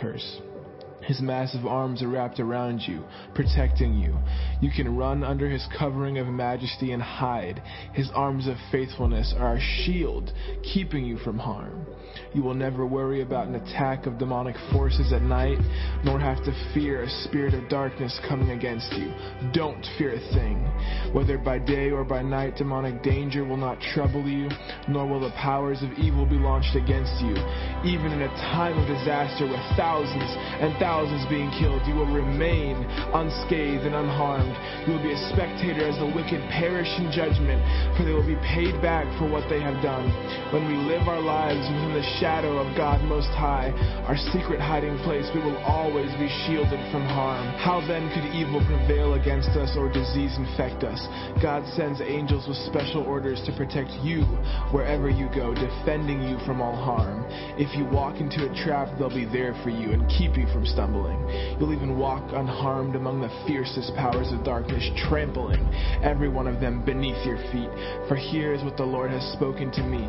curse. His massive arms are wrapped around you, protecting you. You can run under his covering of majesty and hide. His arms of faithfulness are a shield, keeping you from harm. You will never worry about an attack of demonic forces at night, nor have to fear a spirit of darkness coming against you. Don't fear a thing. Whether by day or by night, demonic danger will not trouble you, nor will the powers of evil be launched against you. Even in a time of disaster with thousands and thousands being killed, you will remain unscathed and unharmed. You will be a spectator as the wicked perish in judgment, for they will be paid back for what they have done. When we live our lives within the shadow of God Most High, our secret hiding place, we will always be shielded from harm. How then could evil prevail against us or disease infect us? God sends angels with special orders to protect you wherever you go, defending you from all harm. If you walk into a trap, they'll be there for you and keep you from stumbling. You'll even walk unharmed among the fiercest powers of darkness, trampling every one of them beneath your feet. For here is what the Lord has spoken to me.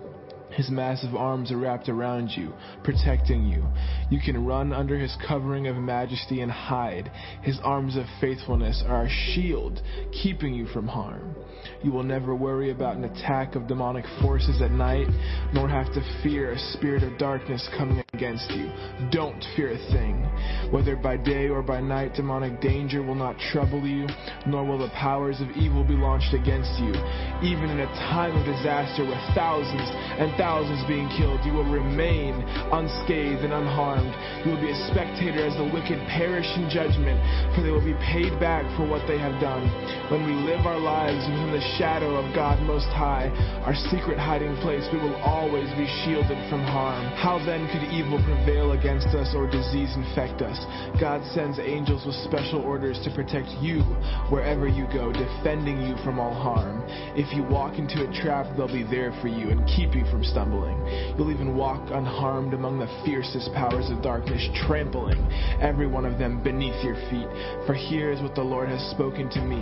His massive arms are wrapped around you, protecting you. You can run under his covering of majesty and hide. His arms of faithfulness are a shield, keeping you from harm. You will never worry about an attack of demonic forces at night, nor have to fear a spirit of darkness coming against you. Don't fear a thing. Whether by day or by night, demonic danger will not trouble you, nor will the powers of evil be launched against you. Even in a time of disaster with thousands and thousands being killed, you will remain unscathed and unharmed. You will be a spectator as the wicked perish in judgment, for they will be paid back for what they have done. When we live our lives within the shadow of God Most High, our secret hiding place, we will always be shielded from harm. How then could evil prevail against us or disease infect us? God sends angels with special orders to protect you wherever you go, defending you from all harm. If you walk into a trap, they'll be there for you and keep you from stumbling. You'll even walk unharmed among the fiercest powers of darkness, trampling every one of them beneath your feet. For here is what the Lord has spoken to me.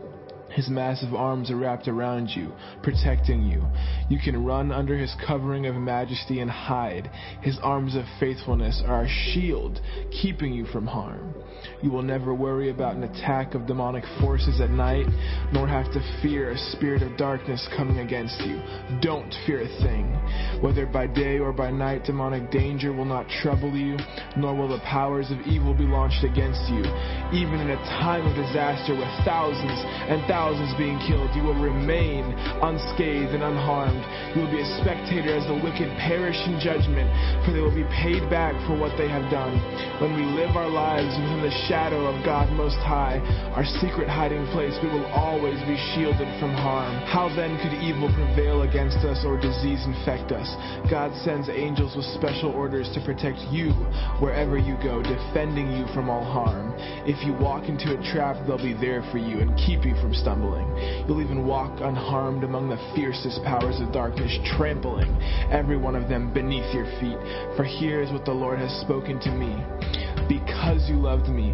His massive arms are wrapped around you, protecting you. You can run under his covering of majesty and hide. His arms of faithfulness are a shield, keeping you from harm. You will never worry about an attack of demonic forces at night, nor have to fear a spirit of darkness coming against you. Don't fear a thing. Whether by day or by night, demonic danger will not trouble you, nor will the powers of evil be launched against you. Even in a time of disaster with thousands and thousands being killed, you will remain unscathed and unharmed. You will be a spectator as the wicked perish in judgment, for they will be paid back for what they have done. When we live our lives within the shadow of God Most High, our secret hiding place, we will always be shielded from harm. How then could evil prevail against us or disease infect us? God sends angels with special orders to protect you wherever you go, defending you from all harm. If you walk into a trap, they'll be there for you and keep you from stumbling. You'll even walk unharmed among the fiercest powers of darkness, trampling every one of them beneath your feet. For here is what the Lord has spoken to me. Because you loved me,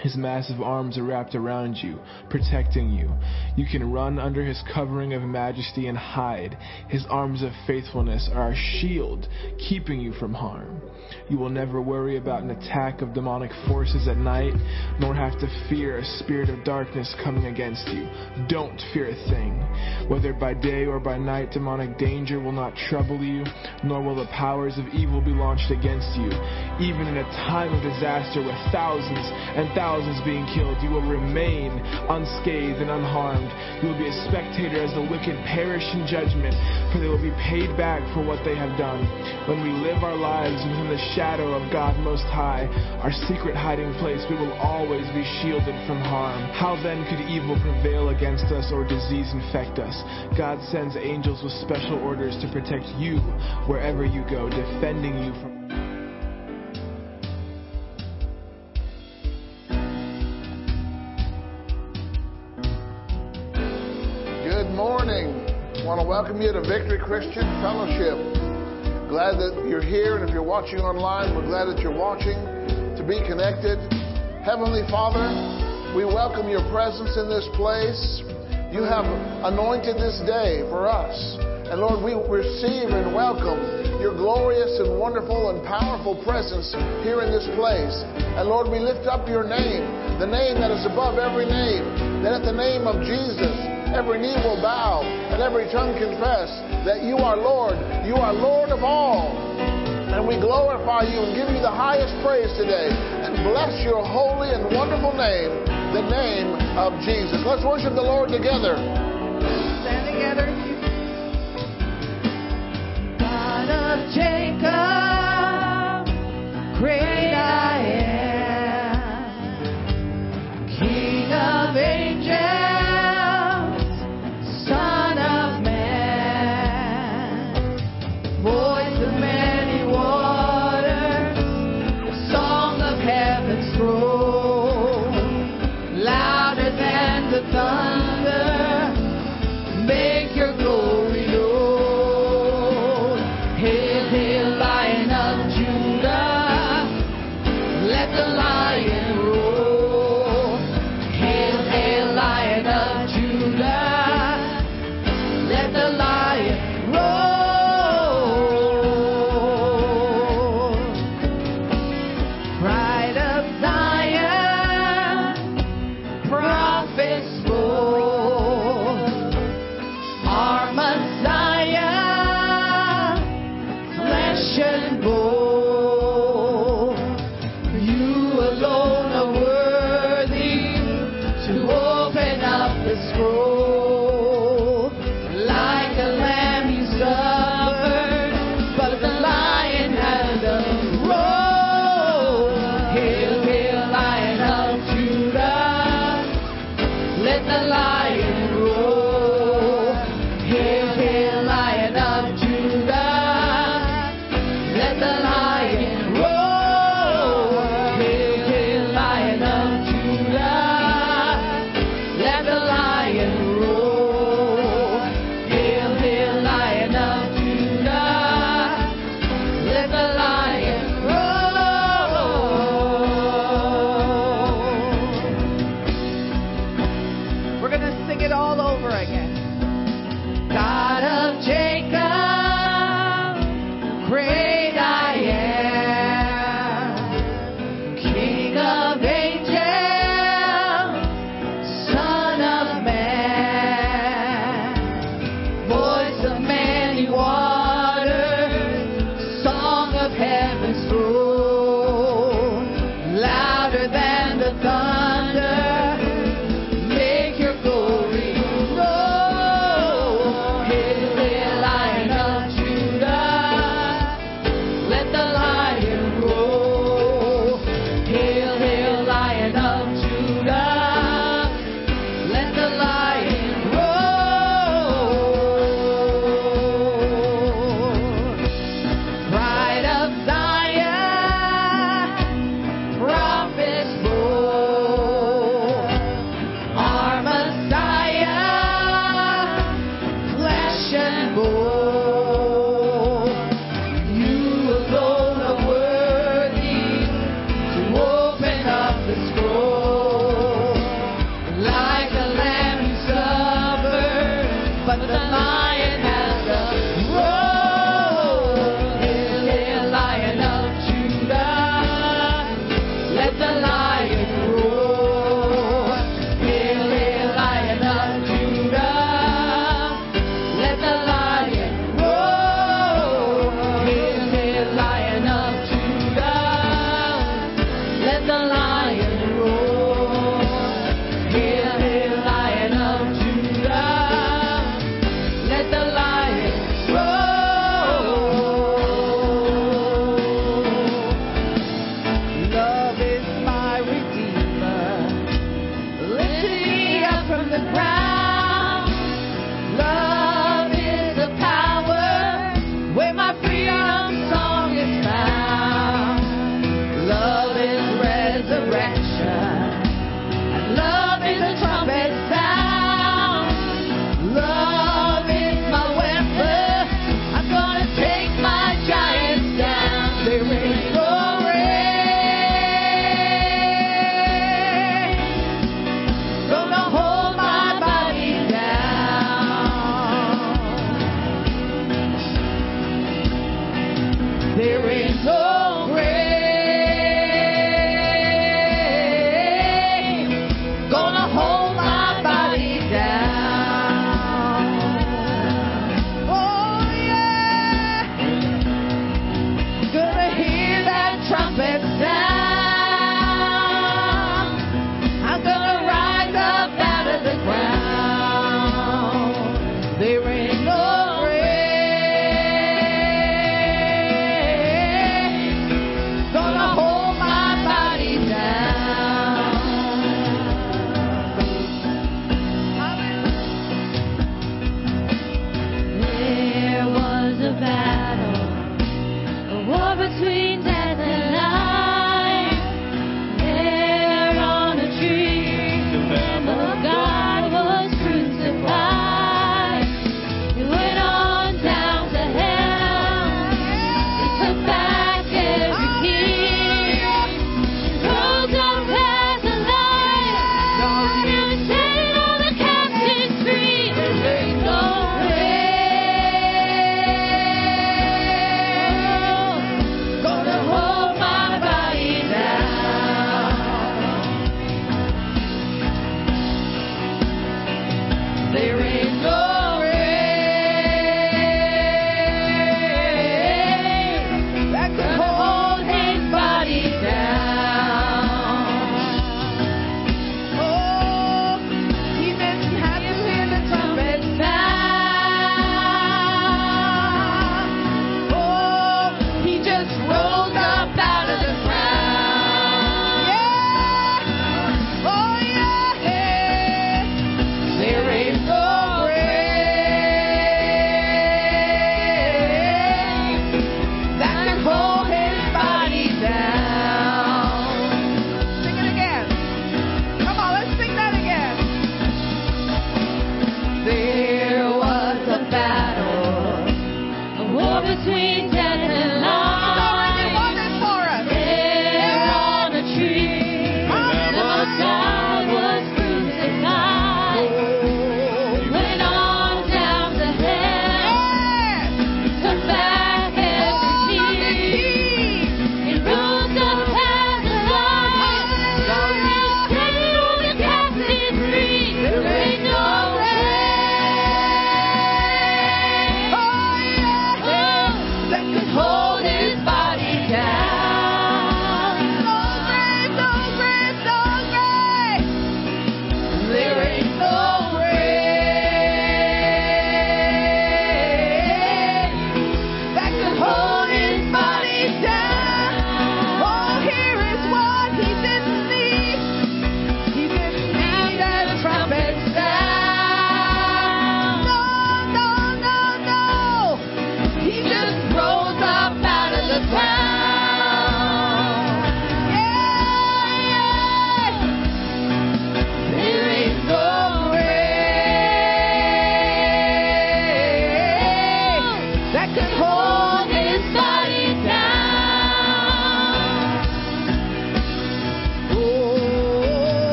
His massive arms are wrapped around you, protecting you. You can run under his covering of majesty and hide. His arms of faithfulness are a shield, keeping you from harm. You will never worry about an attack of demonic forces at night, nor have to fear a spirit of darkness coming against you. Don't fear a thing. Whether by day or by night, demonic danger will not trouble you, nor will the powers of evil be launched against you. Even in a time of disaster with thousands and thousands being killed, you will remain unscathed and unharmed. You will be a spectator as the wicked perish in judgment, for they will be paid back for what they have done. When we live our lives within the shadow of God Most High, our secret hiding place, we will always be shielded from harm. How then could evil prevail against us or disease infect us? God sends angels with special orders to protect you wherever you go, defending you from Good morning. I want to welcome you to Victory Christian Fellowship. Glad that you're here, and if you're watching online, we're glad that you're watching to be connected. Heavenly Father, we welcome your presence in this place. You have anointed this day for us. And Lord, we receive and welcome your glorious and wonderful and powerful presence here in this place. And Lord, we lift up your name, the name that is above every name, that at the name of Jesus, every knee will bow and every tongue confess that you are Lord. You are Lord of all. And we glorify you and give you the highest praise today and bless your holy and wonderful name, the name of Jesus. Let's worship the Lord together. Stand together. God of Jacob, great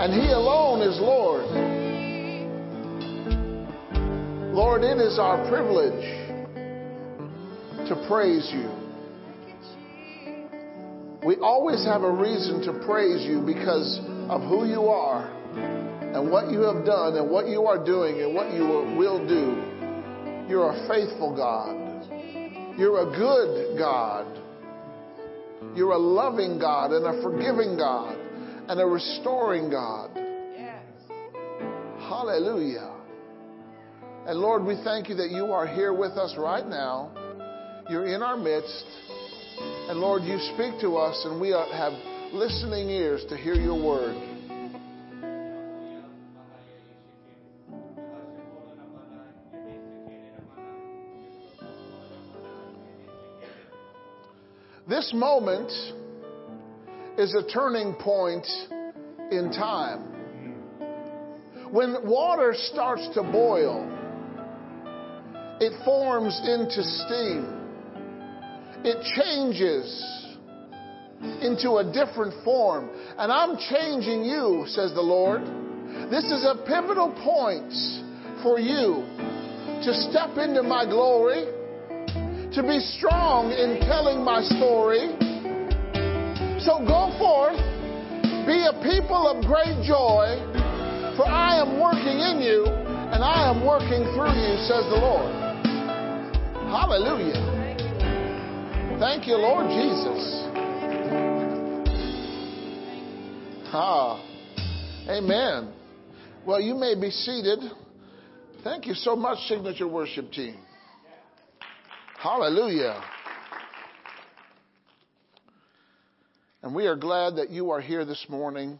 And He alone is Lord. Lord, it is our privilege to praise you. We always have a reason to praise you because of who you are and what you have done and what you are doing and what you will do. You're a faithful God. You're a good God. You're a loving God and a forgiving God and a restoring God. Yes. Hallelujah. And Lord, we thank you that you are here with us right now. You're in our midst. And Lord, you speak to us, and we have listening ears to hear your word. This moment is a turning point in time. When water starts to boil, it forms into steam. It changes into a different form. And I'm changing you, says the Lord. This is a pivotal point for you to step into my glory, to be strong in telling my story. So go forth, be a people of great joy, for I am working in you and I am working through you, says the Lord. Hallelujah. Thank you, Lord Jesus. Ah, amen. Well, you may be seated. Thank you so much, Signature Worship Team. Hallelujah. And we are glad that you are here this morning.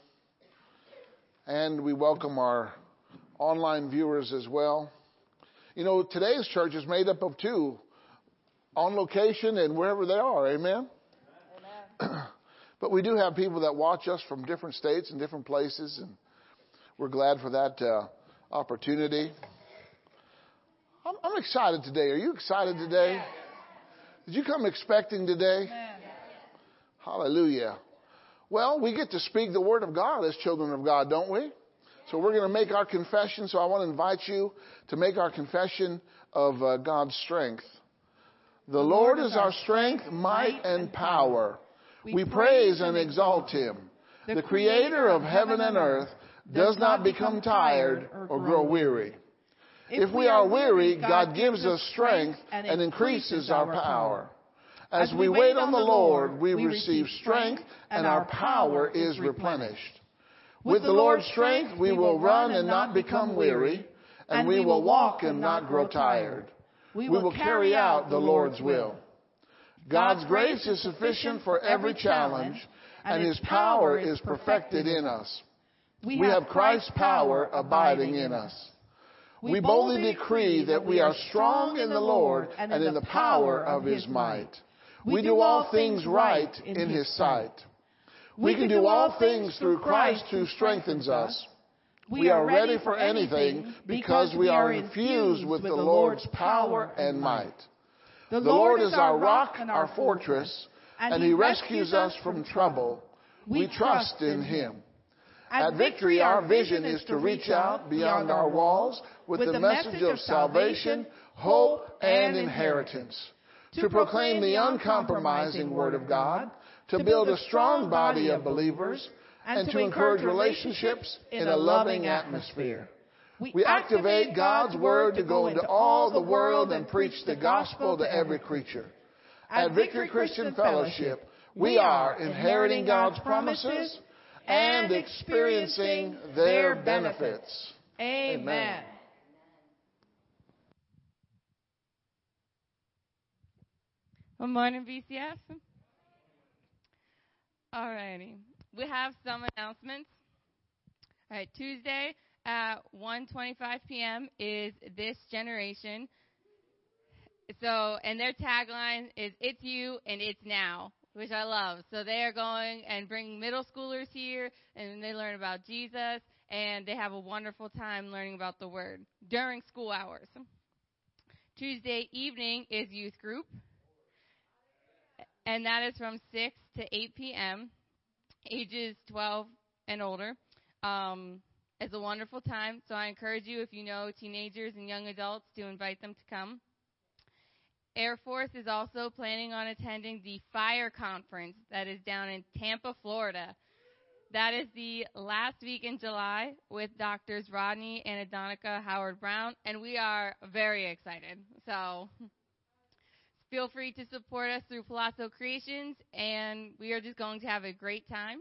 And we welcome our online viewers as well. You know, today's church is made up of two on location and wherever they are. Amen? Amen. but we do have people that watch us from different states and different places, and we're glad for that uh, opportunity. I'm, I'm, excited today. Are you excited today? Did you come expecting today? Hallelujah. Well, we get to speak the word of God as children of God, don't we? So we're going to make our confession. So I want to invite you to make our confession of uh, God's strength. The Lord is our strength, might, and power. We praise and exalt him. The creator of heaven and earth does not become tired or grow weary. If we are weary, God gives us strength and increases our power. As we wait on the Lord, we receive strength and our power is replenished. With the Lord's strength, we will run and not become weary, and we will walk and not grow tired. We will carry out the Lord's will. God's grace is sufficient for every challenge, and His power is perfected in us. We have Christ's power abiding in us. We boldly decree that we are strong in the Lord and in the power of His might. We do all things right in His sight. We can do all things through Christ who strengthens us. We are ready for anything because we are infused with the Lord's power and might. The Lord is our rock and our fortress, and He rescues us from trouble. We trust in Him. At Victory, our vision is to reach out beyond our walls with the message of salvation, hope, and inheritance. To proclaim the uncompromising Word of God, to build a strong body of believers, and to encourage relationships in a loving atmosphere. We activate God's Word to go into all the world and preach the gospel to every creature. At Victory Christian Fellowship, we are inheriting God's promises and experiencing their benefits. Amen. Good morning, VCF. Alrighty. We have some announcements. All right, Tuesday at 1:25 p.m. is this generation. So, and their tagline is "It's you and it's now," which I love. So they are going and bringing middle schoolers here, and they learn about Jesus, and they have a wonderful time learning about the Word during school hours. Tuesday evening is youth group, and that is from 6 to 8 p.m. Ages 12 and older. Um, it's a wonderful time, so I encourage you, if you know teenagers and young adults, to invite them to come. Air Force is also planning on attending the Fire Conference that is down in Tampa, Florida. That is the last week in July with doctors Rodney and Adonica Howard-Browne, and we are very excited. So feel free to support us through Palazzo Creations, and we are just going to have a great time.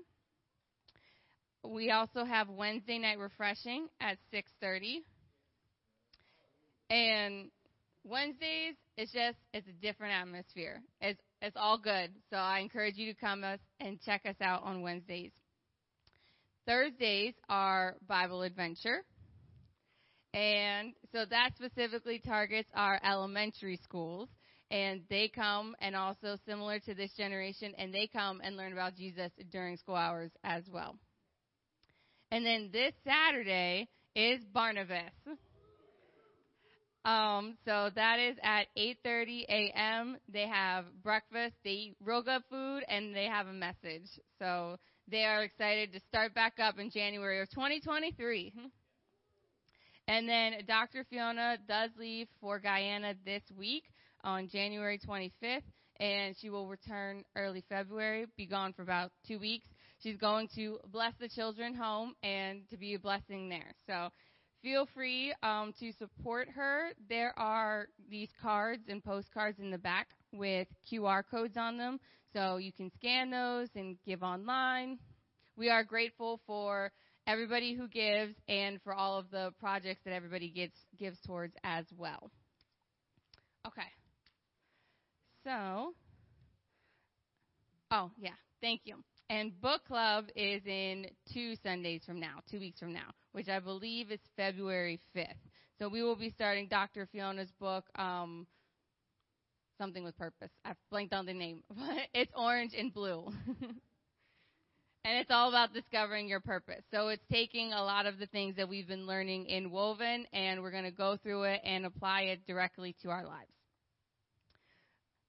We also have Wednesday night refreshing at 6:30. And Wednesdays, it's just it's a different atmosphere. It's it's all good. So I encourage you to come us and check us out on Wednesdays. Thursdays are Bible Adventure. And so that specifically targets our elementary schools. And they come and also similar to this generation, and they come and learn about Jesus during school hours as well. And then this Saturday is Barnabas. Um, so that is at 8:30 a.m. They have breakfast, they eat real good food, and they have a message. So they are excited to start back up in January of 2023. And then Dr. Fiona does leave for Guyana this week on January 25th, and she will return early February, be gone for about two weeks. She's going to bless the children home and to be a blessing there. So feel free um, to support her. There are these cards and postcards in the back with QR codes on them, so you can scan those and give online. We are grateful for everybody who gives and for all of the projects that everybody gets gives towards as well. Okay. So, oh yeah, thank you. And book club is in two Sundays from now, two weeks from now, which I believe is February 5th. So we will be starting Dr. Fiona's book, um, something with purpose. I've blanked on the name, but it's orange and blue. and it's all about discovering your purpose. So it's taking a lot of the things that we've been learning in Woven, and we're going to go through it and apply it directly to our lives.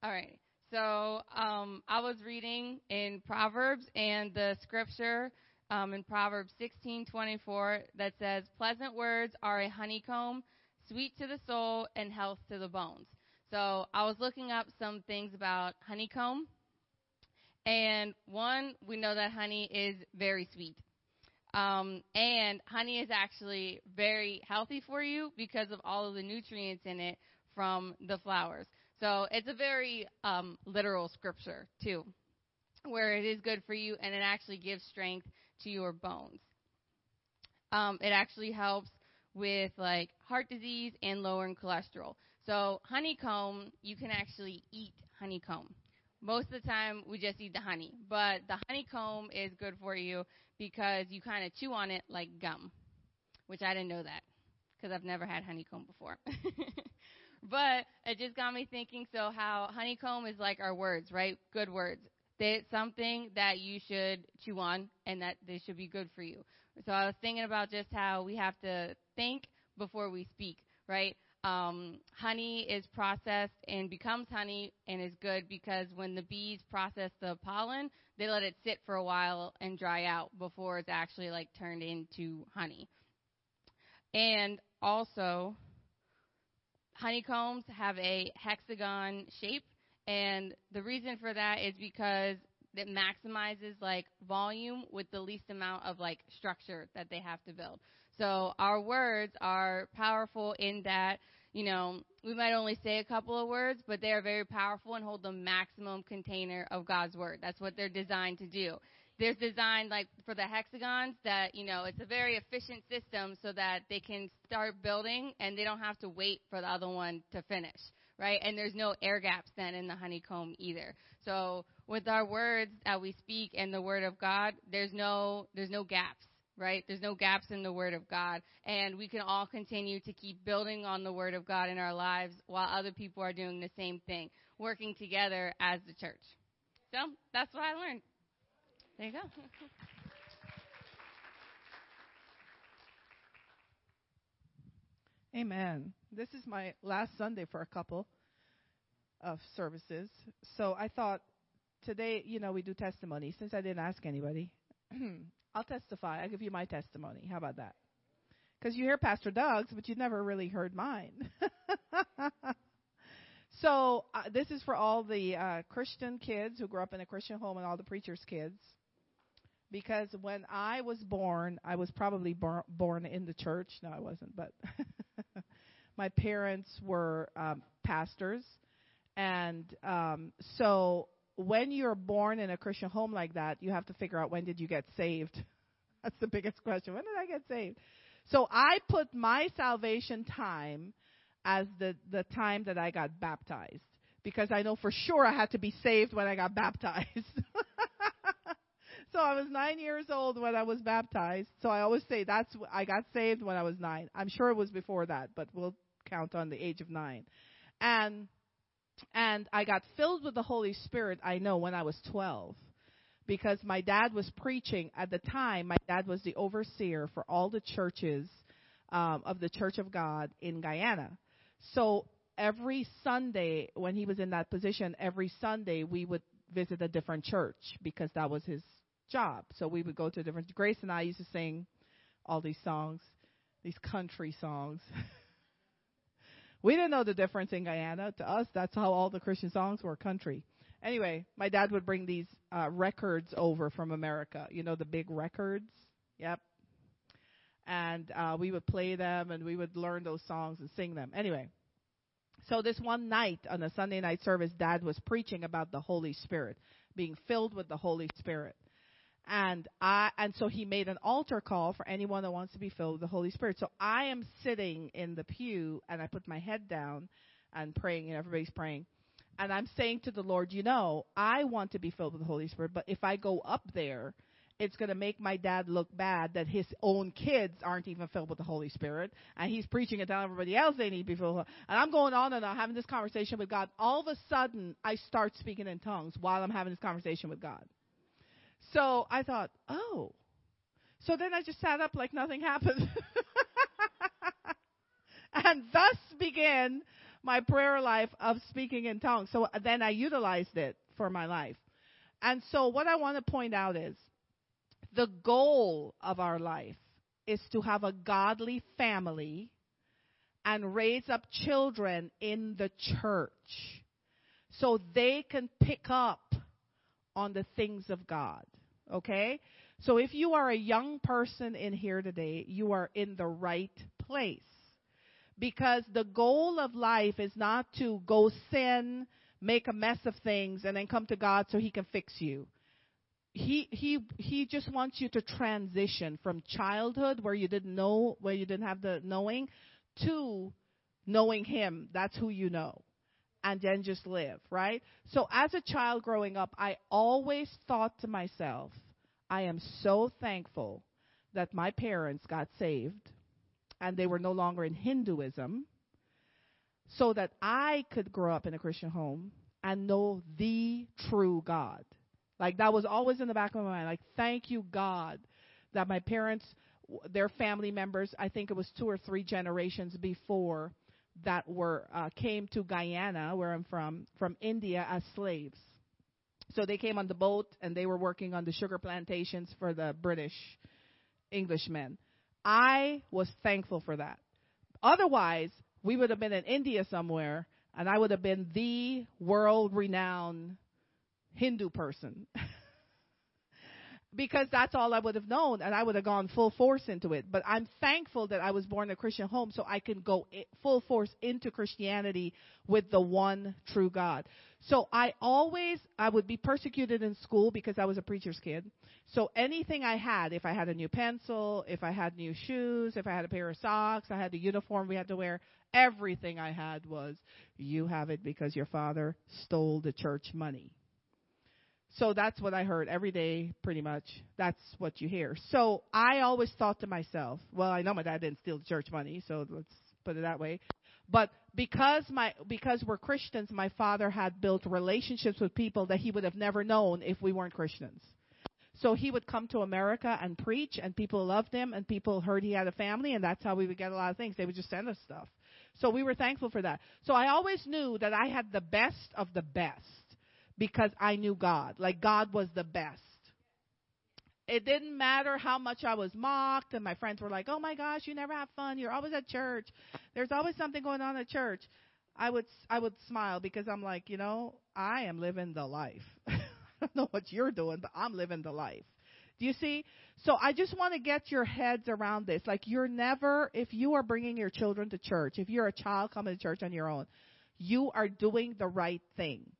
All right. So um, I was reading in Proverbs, and the scripture um, in Proverbs 16:24 that says, "Pleasant words are a honeycomb, sweet to the soul and health to the bones." So I was looking up some things about honeycomb, and one, we know that honey is very sweet. Um, and honey is actually very healthy for you because of all of the nutrients in it from the flowers. So it's a very um, literal scripture, too, where it is good for you and it actually gives strength to your bones. Um, it actually helps with like heart disease and lowering cholesterol. So honeycomb, you can actually eat honeycomb. Most of the time, we just eat the honey, but the honeycomb is good for you because you kind of chew on it like gum, which I didn't know that because I've never had honeycomb before. but it just got me thinking. So how honeycomb is like our words, right? Good words. It's something that you should chew on and that they should be good for you. So I was thinking about just how we have to think before we speak, right? Um, honey is processed and becomes honey and is good because when the bees process the pollen, they let it sit for a while and dry out before it's actually like turned into honey. And also, honeycombs have a hexagon shape, and the reason for that is because it maximizes like volume with the least amount of like structure that they have to build. So our words are powerful in that, you know, we might only say a couple of words, but they are very powerful and hold the maximum container of God's word. That's what they're designed to do. There's designed like for the hexagons that, you know, it's a very efficient system so that they can start building and they don't have to wait for the other one to finish, right? And there's no air gaps then in the honeycomb either. So with our words that we speak and the word of God, there's no, there's no gaps right? There's no gaps in the Word of God. And we can all continue to keep building on the Word of God in our lives while other people are doing the same thing, working together as the church. So that's what I learned. There you go. Amen. This is my last Sunday for a couple of services. So I thought today, you know, we do testimony. Since I didn't ask anybody, I'll testify. I'll give you my testimony. How about that? Because you hear Pastor Doug's, but you never really heard mine. so uh, this is for all the uh, Christian kids who grew up in a Christian home and all the preachers' kids. Because when I was born, I was probably bor- born in the church. No, I wasn't, but my parents were um, pastors, and um, so when you're born in a Christian home like that, you have to figure out when did you get saved. That's the biggest question. When did I get saved? So I put my salvation time as the the time that I got baptized because I know for sure I had to be saved when I got baptized. so I was 9 years old when I was baptized. So I always say that's I got saved when I was 9. I'm sure it was before that, but we'll count on the age of 9. And and I got filled with the Holy Spirit, I know, when I was 12. Because my dad was preaching at the time, my dad was the overseer for all the churches um, of the Church of God in Guyana. So every Sunday, when he was in that position, every Sunday we would visit a different church because that was his job. So we would go to different. Grace and I used to sing all these songs, these country songs. We didn't know the difference in Guyana. To us, that's how all the Christian songs were country. Anyway, my dad would bring these uh, records over from America. You know, the big records? Yep. And uh, we would play them and we would learn those songs and sing them. Anyway, so this one night on a Sunday night service, dad was preaching about the Holy Spirit, being filled with the Holy Spirit and I and so he made an altar call for anyone that wants to be filled with the Holy Spirit. So I am sitting in the pew and I put my head down and praying and everybody's praying. And I'm saying to the Lord, you know, I want to be filled with the Holy Spirit, but if I go up there, it's going to make my dad look bad that his own kids aren't even filled with the Holy Spirit. And he's preaching and telling everybody else they need to be filled. And I'm going on and on having this conversation with God. All of a sudden, I start speaking in tongues while I'm having this conversation with God. So I thought, oh. So then I just sat up like nothing happened. and thus began my prayer life of speaking in tongues. So then I utilized it for my life. And so what I want to point out is the goal of our life is to have a godly family and raise up children in the church so they can pick up on the things of God. Okay? So if you are a young person in here today, you are in the right place. Because the goal of life is not to go sin, make a mess of things, and then come to God so He can fix you. he he he just wants you to transition from childhood where you didn't know where you didn't have the knowing to knowing him that's who you know and then just live right so as a child growing up i always thought to myself i am so thankful that my parents got saved and they were no longer in hinduism so that i could grow up in a christian home and know the true god like that was always in the back of my mind. Like, thank you, God, that my parents, their family members, I think it was two or three generations before, that were uh, came to Guyana, where I'm from, from India as slaves. So they came on the boat and they were working on the sugar plantations for the British Englishmen. I was thankful for that. Otherwise, we would have been in India somewhere, and I would have been the world renowned Hindu person. because that's all I would have known, and I would have gone full force into it. But I'm thankful that I was born in a Christian home, so I can go full force into Christianity with the one true God. So I always I would be persecuted in school because I was a preacher's kid. So anything I had, if I had a new pencil, if I had new shoes, if I had a pair of socks, I had the uniform we had to wear, everything I had was you have it because your father stole the church money. So that's what I heard every day, pretty much. That's what you hear. So I always thought to myself, well, I know my dad didn't steal church money, so let's put it that way. But because my because we're Christians, my father had built relationships with people that he would have never known if we weren't Christians. So he would come to America and preach, and people loved him, and people heard he had a family, and that's how we would get a lot of things. They would just send us stuff. So we were thankful for that. So I always knew that I had the best of the best because I knew God. Like God was the best. It didn't matter how much I was mocked and my friends were like, "Oh my gosh, you never have fun. You're always at church. There's always something going on at church." I would I would smile because I'm like, you know, I am living the life. I don't know what you're doing, but I'm living the life. Do you see? So I just want to get your heads around this. Like you're never if you are bringing your children to church, if you're a child coming to church on your own, you are doing the right thing.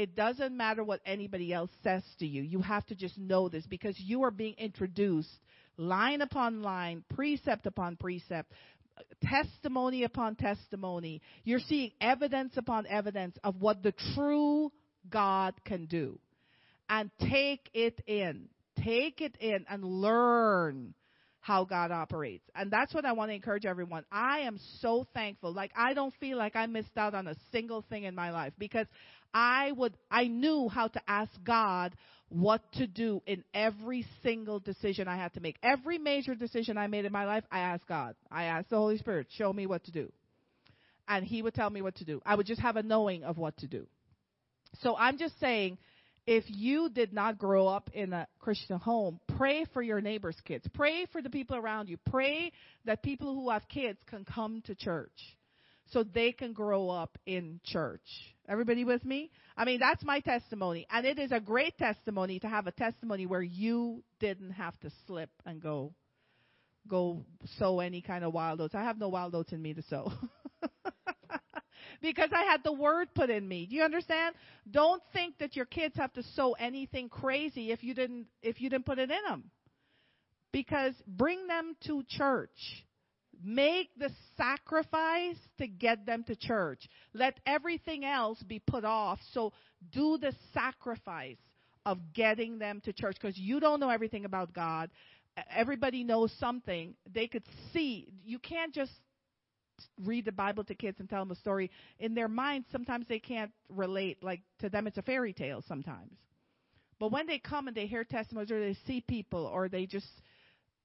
It doesn't matter what anybody else says to you. You have to just know this because you are being introduced line upon line, precept upon precept, testimony upon testimony. You're seeing evidence upon evidence of what the true God can do. And take it in. Take it in and learn how God operates. And that's what I want to encourage everyone. I am so thankful. Like I don't feel like I missed out on a single thing in my life because I would, I knew how to ask God what to do in every single decision I had to make. Every major decision I made in my life, I asked God. I asked the Holy Spirit, show me what to do. And He would tell me what to do. I would just have a knowing of what to do. So I'm just saying, if you did not grow up in a Christian home, pray for your neighbor's kids. Pray for the people around you. Pray that people who have kids can come to church so they can grow up in church. Everybody with me? I mean, that's my testimony. And it is a great testimony to have a testimony where you didn't have to slip and go go sow any kind of wild oats. I have no wild oats in me to sow. because I had the word put in me. Do you understand? Don't think that your kids have to sow anything crazy if you didn't if you didn't put it in them. Because bring them to church. Make the sacrifice to get them to church. Let everything else be put off. So do the sacrifice of getting them to church because you don't know everything about God. Everybody knows something. They could see. You can't just read the Bible to kids and tell them a story. In their minds, sometimes they can't relate. Like to them, it's a fairy tale sometimes. But when they come and they hear testimonies or they see people or they just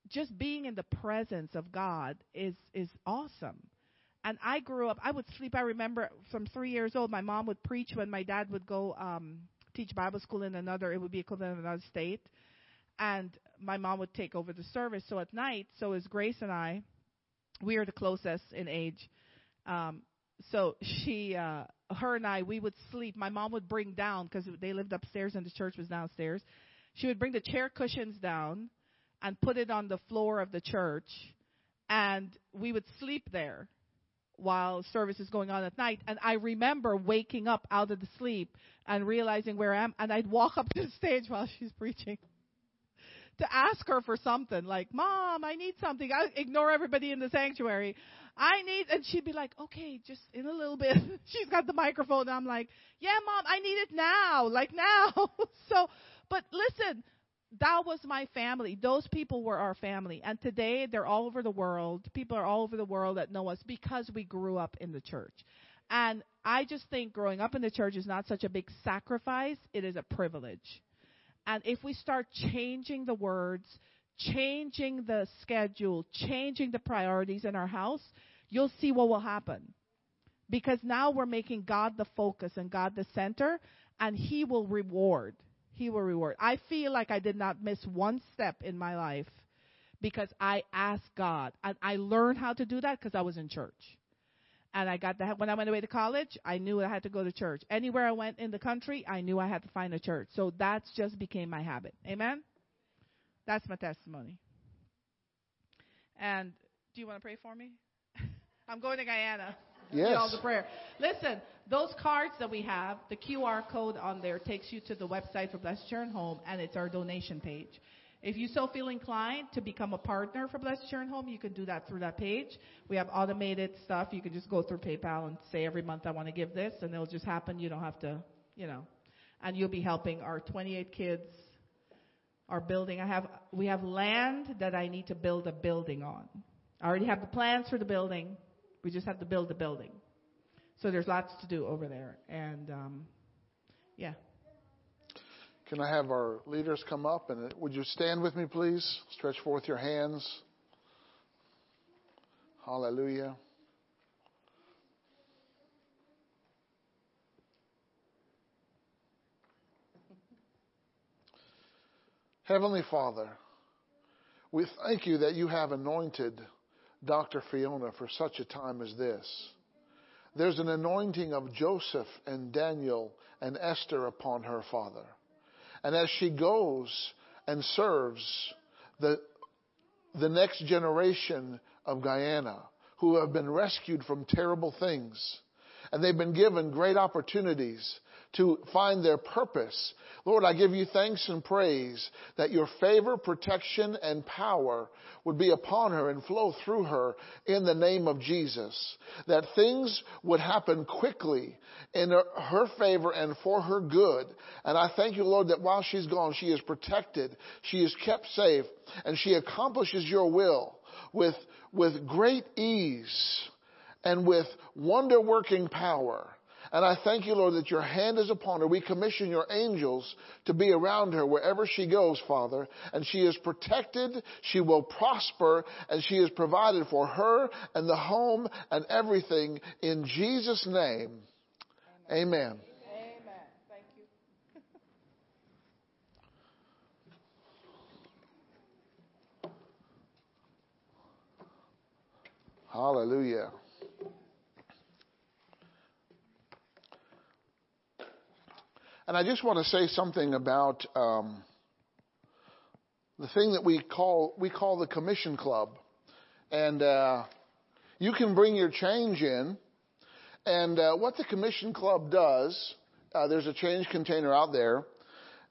just being in the presence of God is is awesome. And I grew up. I would sleep. I remember from three years old, my mom would preach when my dad would go um, teach Bible school in another. It would be equivalent of another state, and my mom would take over the service. So at night, so is Grace and I. We are the closest in age. Um, so she, uh, her and I, we would sleep. My mom would bring down because they lived upstairs and the church was downstairs. She would bring the chair cushions down and put it on the floor of the church, and we would sleep there while service is going on at night. And I remember waking up out of the sleep and realizing where I am. And I'd walk up to the stage while she's preaching to ask her for something like, Mom, I need something. I ignore everybody in the sanctuary. I need, and she'd be like, okay, just in a little bit. She's got the microphone. And I'm like, yeah, Mom, I need it now, like now. so, but listen, that was my family. Those people were our family. And today they're all over the world. People are all over the world that know us because we grew up in the church. And I just think growing up in the church is not such a big sacrifice, it is a privilege. And if we start changing the words, changing the schedule, changing the priorities in our house, you'll see what will happen. Because now we're making God the focus and God the center, and He will reward. He will reward. I feel like I did not miss one step in my life because I asked God. And I learned how to do that because I was in church. And I got that when I went away to college, I knew I had to go to church. Anywhere I went in the country, I knew I had to find a church. So that just became my habit. Amen? That's my testimony. And do you want to pray for me? I'm going to Guyana. Yes. All the prayer. Listen, those cards that we have, the QR code on there takes you to the website for Blessed Children Home, and it's our donation page. If you so feel inclined to become a partner for Blessed Children Home, you can do that through that page. We have automated stuff. You can just go through PayPal and say every month I want to give this, and it'll just happen. You don't have to, you know. And you'll be helping our 28 kids, our building. I have we have land that I need to build a building on. I already have the plans for the building. We just have to build the building. So there's lots to do over there, and um, yeah. Can I have our leaders come up and would you stand with me, please? Stretch forth your hands. Hallelujah. Heavenly Father, we thank you that you have anointed Dr. Fiona for such a time as this. There's an anointing of Joseph and Daniel and Esther upon her, Father. And as she goes and serves the, the next generation of Guyana, who have been rescued from terrible things, and they've been given great opportunities to find their purpose. Lord, I give you thanks and praise that your favor, protection, and power would be upon her and flow through her in the name of Jesus. That things would happen quickly in her favor and for her good. And I thank you, Lord, that while she's gone, she is protected, she is kept safe, and she accomplishes your will with, with great ease and with wonder working power. And I thank you, Lord, that your hand is upon her. We commission your angels to be around her wherever she goes, Father. And she is protected, she will prosper, and she is provided for her and the home and everything in Jesus' name. Amen. Amen. Thank you. Hallelujah. And I just want to say something about um, the thing that we call we call the commission club, and uh, you can bring your change in. And uh, what the commission club does, uh, there's a change container out there,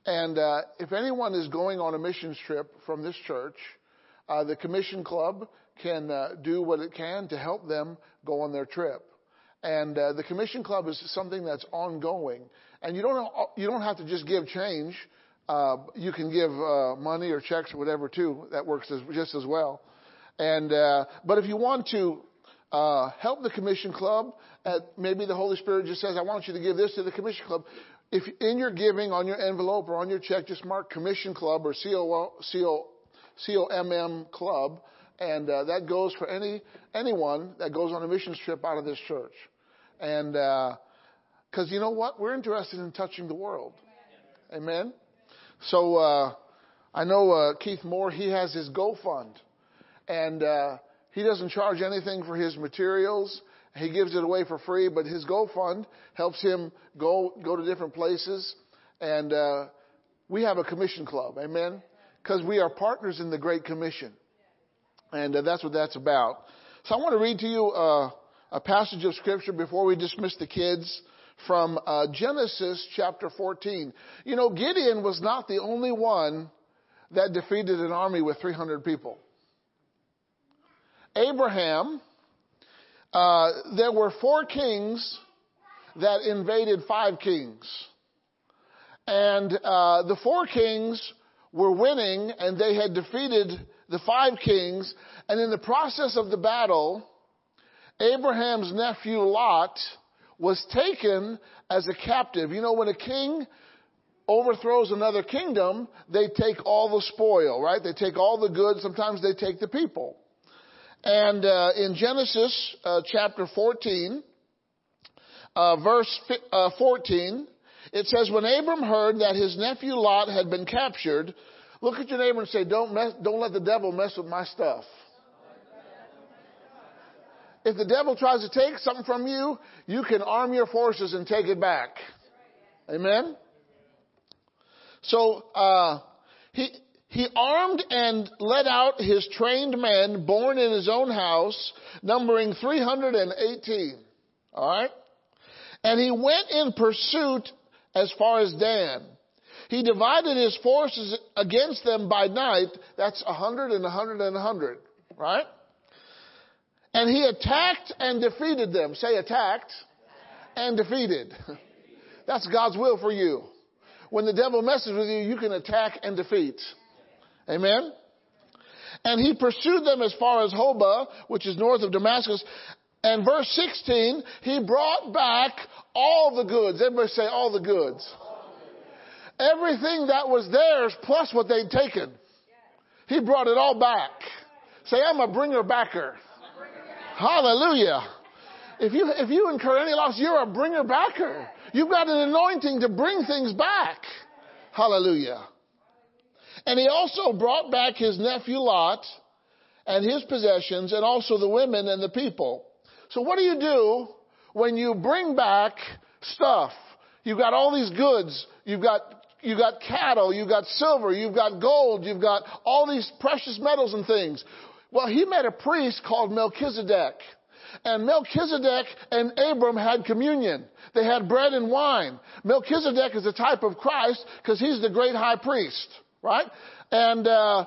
and uh, if anyone is going on a missions trip from this church, uh, the commission club can uh, do what it can to help them go on their trip. And the commission club is something that's ongoing. And you don't, you don't have to just give change. Uh, you can give uh, money or checks or whatever too. That works as, just as well. And uh, but if you want to uh, help the commission club, maybe the Holy Spirit just says, "I want you to give this to the commission club." If in your giving on your envelope or on your check, just mark commission club or C O C O M M club, and uh, that goes for any anyone that goes on a missions trip out of this church. And uh, because you know what? We're interested in touching the world. Amen. So uh, I know uh, Keith Moore. He has his Go Fund, and uh, he doesn't charge anything for his materials. He gives it away for free, but his Go Fund helps him go go to different places. And uh, we have a commission club. Amen. Because we are partners in the Great Commission, and uh, that's what that's about. So I want to read to you uh, a passage of scripture before we dismiss the kids from uh, Genesis chapter 14. You know, Gideon was not the only one that defeated an army with 300 people. Abraham, uh, there were four kings that invaded five kings. And uh, the four kings were winning, and they had defeated the five kings. And in the process of the battle, Abraham's nephew Lot was taken as a captive. You know, when a king overthrows another kingdom, they take all the spoil, right? They take all the goods. Sometimes they take the people. And uh, in Genesis uh, chapter 14, uh, verse uh, 14, it says, When Abram heard that his nephew Lot had been captured, look at your neighbor and say, Don't, mess, don't let the devil mess with my stuff. If the devil tries to take something from you, you can arm your forces and take it back. Amen? So, uh, he, he armed and led out his trained men born in his own house, numbering 318. Alright? And he went in pursuit as far as Dan. He divided his forces against them by night. That's a hundred and a hundred and a hundred. Right? And he attacked and defeated them. Say attacked and defeated. That's God's will for you. When the devil messes with you, you can attack and defeat. Amen? And he pursued them as far as Hobah, which is north of Damascus. And verse 16, he brought back all the goods. Everybody say all the goods. Everything that was theirs plus what they'd taken. He brought it all back. Say, I'm a bringer backer. Hallelujah. If you, if you incur any loss, you're a bringer backer. You've got an anointing to bring things back. Hallelujah. And he also brought back his nephew Lot and his possessions and also the women and the people. So what do you do when you bring back stuff? You've got all these goods. You've got you've got cattle, you've got silver, you've got gold, you've got all these precious metals and things. Well, he met a priest called Melchizedek. And Melchizedek and Abram had communion. They had bread and wine. Melchizedek is a type of Christ because he's the great high priest, right? And uh,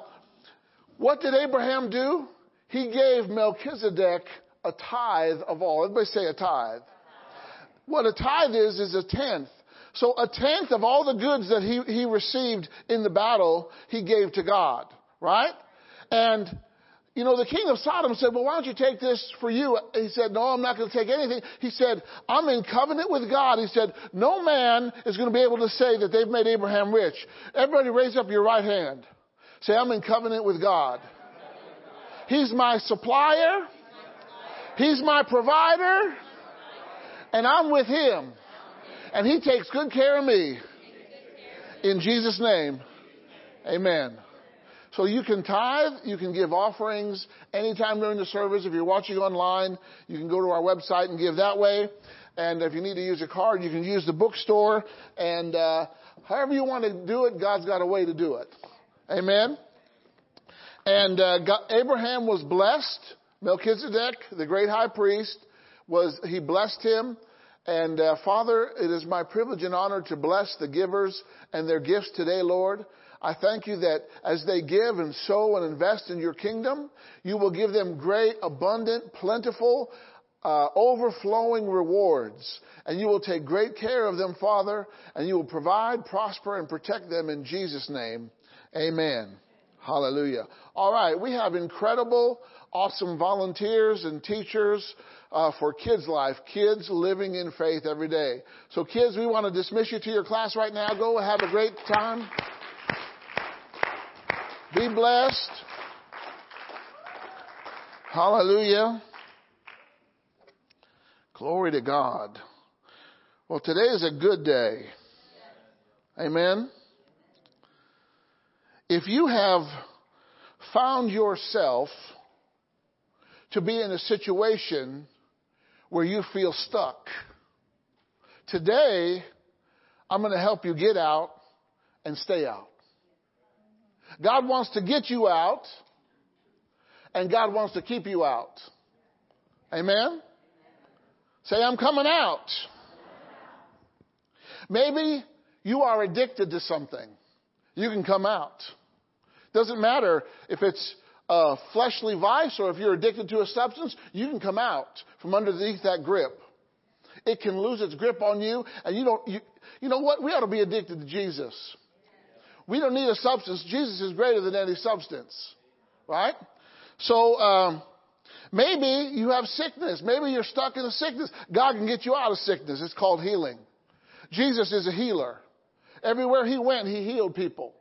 what did Abraham do? He gave Melchizedek a tithe of all. Everybody say a tithe. What a tithe is, is a tenth. So a tenth of all the goods that he, he received in the battle, he gave to God, right? And you know, the king of Sodom said, well, why don't you take this for you? He said, no, I'm not going to take anything. He said, I'm in covenant with God. He said, no man is going to be able to say that they've made Abraham rich. Everybody raise up your right hand. Say, I'm in covenant with God. He's my supplier. He's my provider. And I'm with him. And he takes good care of me. In Jesus' name. Amen. So you can tithe, you can give offerings anytime during the service. If you're watching online, you can go to our website and give that way. And if you need to use a card, you can use the bookstore. And uh, however you want to do it, God's got a way to do it. Amen. And uh, God, Abraham was blessed. Melchizedek, the great high priest, was he blessed him. And uh, Father, it is my privilege and honor to bless the givers and their gifts today, Lord. I thank you that as they give and sow and invest in your kingdom, you will give them great, abundant, plentiful, uh, overflowing rewards. And you will take great care of them, Father, and you will provide, prosper, and protect them in Jesus' name. Amen. Hallelujah. All right, we have incredible, awesome volunteers and teachers uh, for Kids Life, kids living in faith every day. So, kids, we want to dismiss you to your class right now. Go have a great time. Be blessed. Hallelujah. Glory to God. Well, today is a good day. Amen. If you have found yourself to be in a situation where you feel stuck, today I'm going to help you get out and stay out. God wants to get you out, and God wants to keep you out. Amen? Say, I'm coming out. Maybe you are addicted to something. You can come out. Doesn't matter if it's a fleshly vice or if you're addicted to a substance, you can come out from underneath that grip. It can lose its grip on you and you don't, you, you know what? We ought to be addicted to Jesus. We don't need a substance. Jesus is greater than any substance. Right? So, um, maybe you have sickness. Maybe you're stuck in a sickness. God can get you out of sickness. It's called healing. Jesus is a healer. Everywhere he went, he healed people.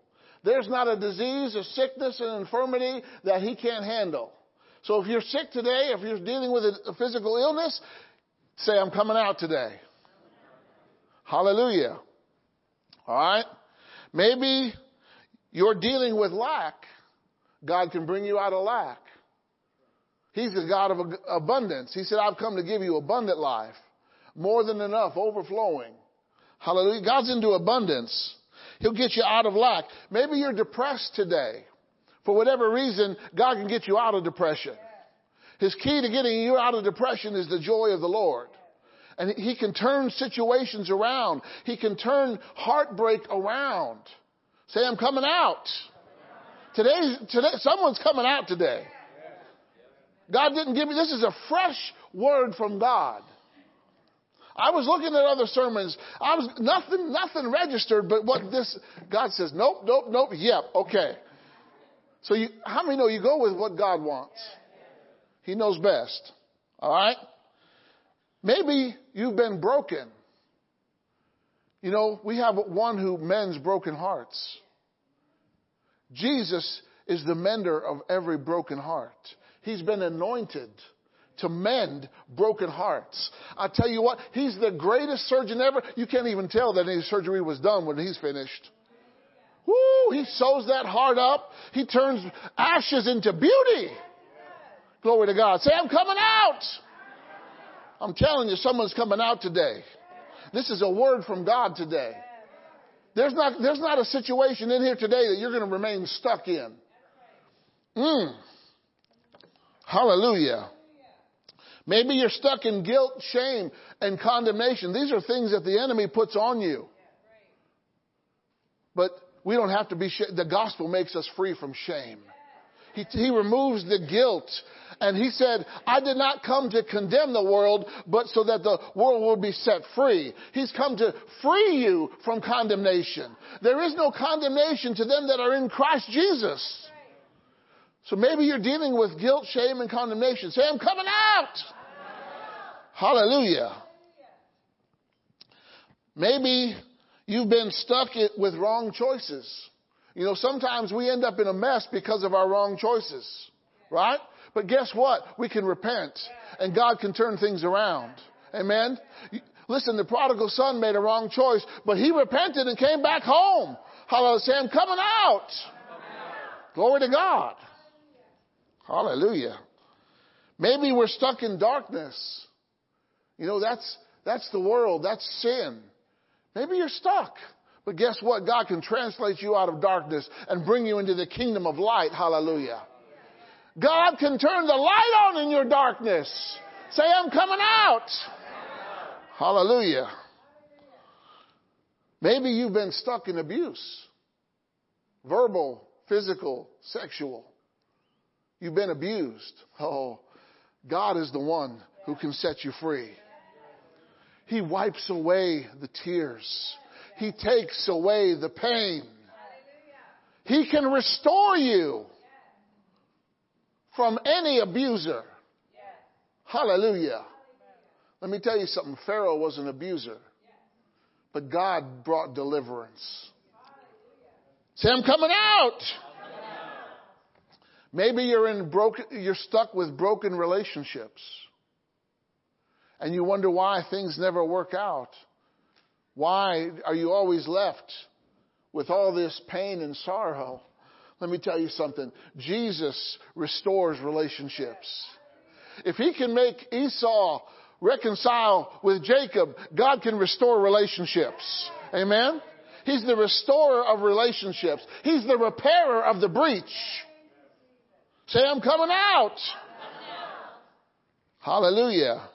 There's not a disease, a sickness, an infirmity that he can't handle. So if you're sick today, if you're dealing with a physical illness, say, I'm coming out today. Hallelujah. All right? Maybe you're dealing with lack. God can bring you out of lack. He's the God of abundance. He said, I've come to give you abundant life. More than enough, overflowing. Hallelujah. God's into abundance. He'll get you out of lack. Maybe you're depressed today. For whatever reason, God can get you out of depression. His key to getting you out of depression is the joy of the Lord. And He can turn situations around. He can turn heartbreak around. Say, I'm coming out. Today, today, someone's coming out today. God didn't give me, this is a fresh word from God. I was looking at other sermons. I was, nothing, nothing registered, but what this, God says, nope, nope, nope, yep, okay. So you, how many know you go with what God wants? He knows best. Alright? Maybe you've been broken. You know, we have one who mends broken hearts. Jesus is the mender of every broken heart. He's been anointed to mend broken hearts. I tell you what, he's the greatest surgeon ever. You can't even tell that any surgery was done when he's finished. Woo, he sews that heart up. He turns ashes into beauty. Glory to God. Say, I'm coming out. I'm telling you, someone's coming out today. This is a word from God today. There's not, there's not a situation in here today that you're going to remain stuck in. Mm. Hallelujah. Maybe you're stuck in guilt, shame, and condemnation. These are things that the enemy puts on you. But we don't have to be, sh- the gospel makes us free from shame. He, he removes the guilt. And he said, I did not come to condemn the world, but so that the world will be set free. He's come to free you from condemnation. There is no condemnation to them that are in Christ Jesus. So maybe you're dealing with guilt, shame, and condemnation. Say, I'm coming out. Hallelujah. Maybe you've been stuck with wrong choices. You know, sometimes we end up in a mess because of our wrong choices, right? But guess what? We can repent and God can turn things around. Amen? Listen, the prodigal son made a wrong choice, but he repented and came back home. Hallelujah. Say, I'm coming out. Glory to God. Hallelujah. Maybe we're stuck in darkness. You know, that's, that's the world. That's sin. Maybe you're stuck. But guess what? God can translate you out of darkness and bring you into the kingdom of light. Hallelujah. God can turn the light on in your darkness. Say, I'm coming out. Hallelujah. Maybe you've been stuck in abuse. Verbal, physical, sexual. You've been abused. Oh, God is the one who can set you free. He wipes away the tears. He takes away the pain. He can restore you from any abuser. Hallelujah. Let me tell you something. Pharaoh was an abuser, but God brought deliverance. Say, I'm coming out. Maybe you're in broken, you're stuck with broken relationships and you wonder why things never work out. Why are you always left with all this pain and sorrow? Let me tell you something. Jesus restores relationships. If he can make Esau reconcile with Jacob, God can restore relationships. Amen? He's the restorer of relationships. He's the repairer of the breach. Say, I'm coming out. Hallelujah.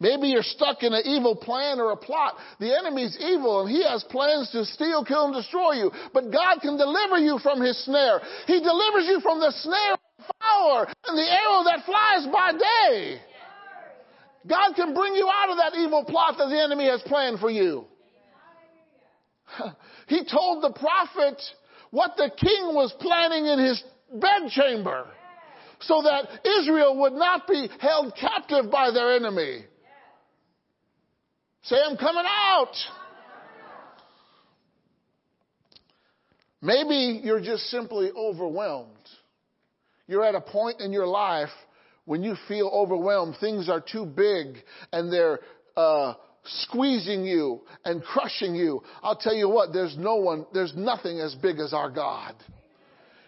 Maybe you're stuck in an evil plan or a plot. The enemy's evil and he has plans to steal, kill, and destroy you. But God can deliver you from his snare. He delivers you from the snare of the fowler and the arrow that flies by day. God can bring you out of that evil plot that the enemy has planned for you. He told the prophet what the king was planning in his bedchamber so that Israel would not be held captive by their enemy. Say, I'm coming out. Maybe you're just simply overwhelmed. You're at a point in your life when you feel overwhelmed. Things are too big and they're uh, squeezing you and crushing you. I'll tell you what, there's no one, there's nothing as big as our God.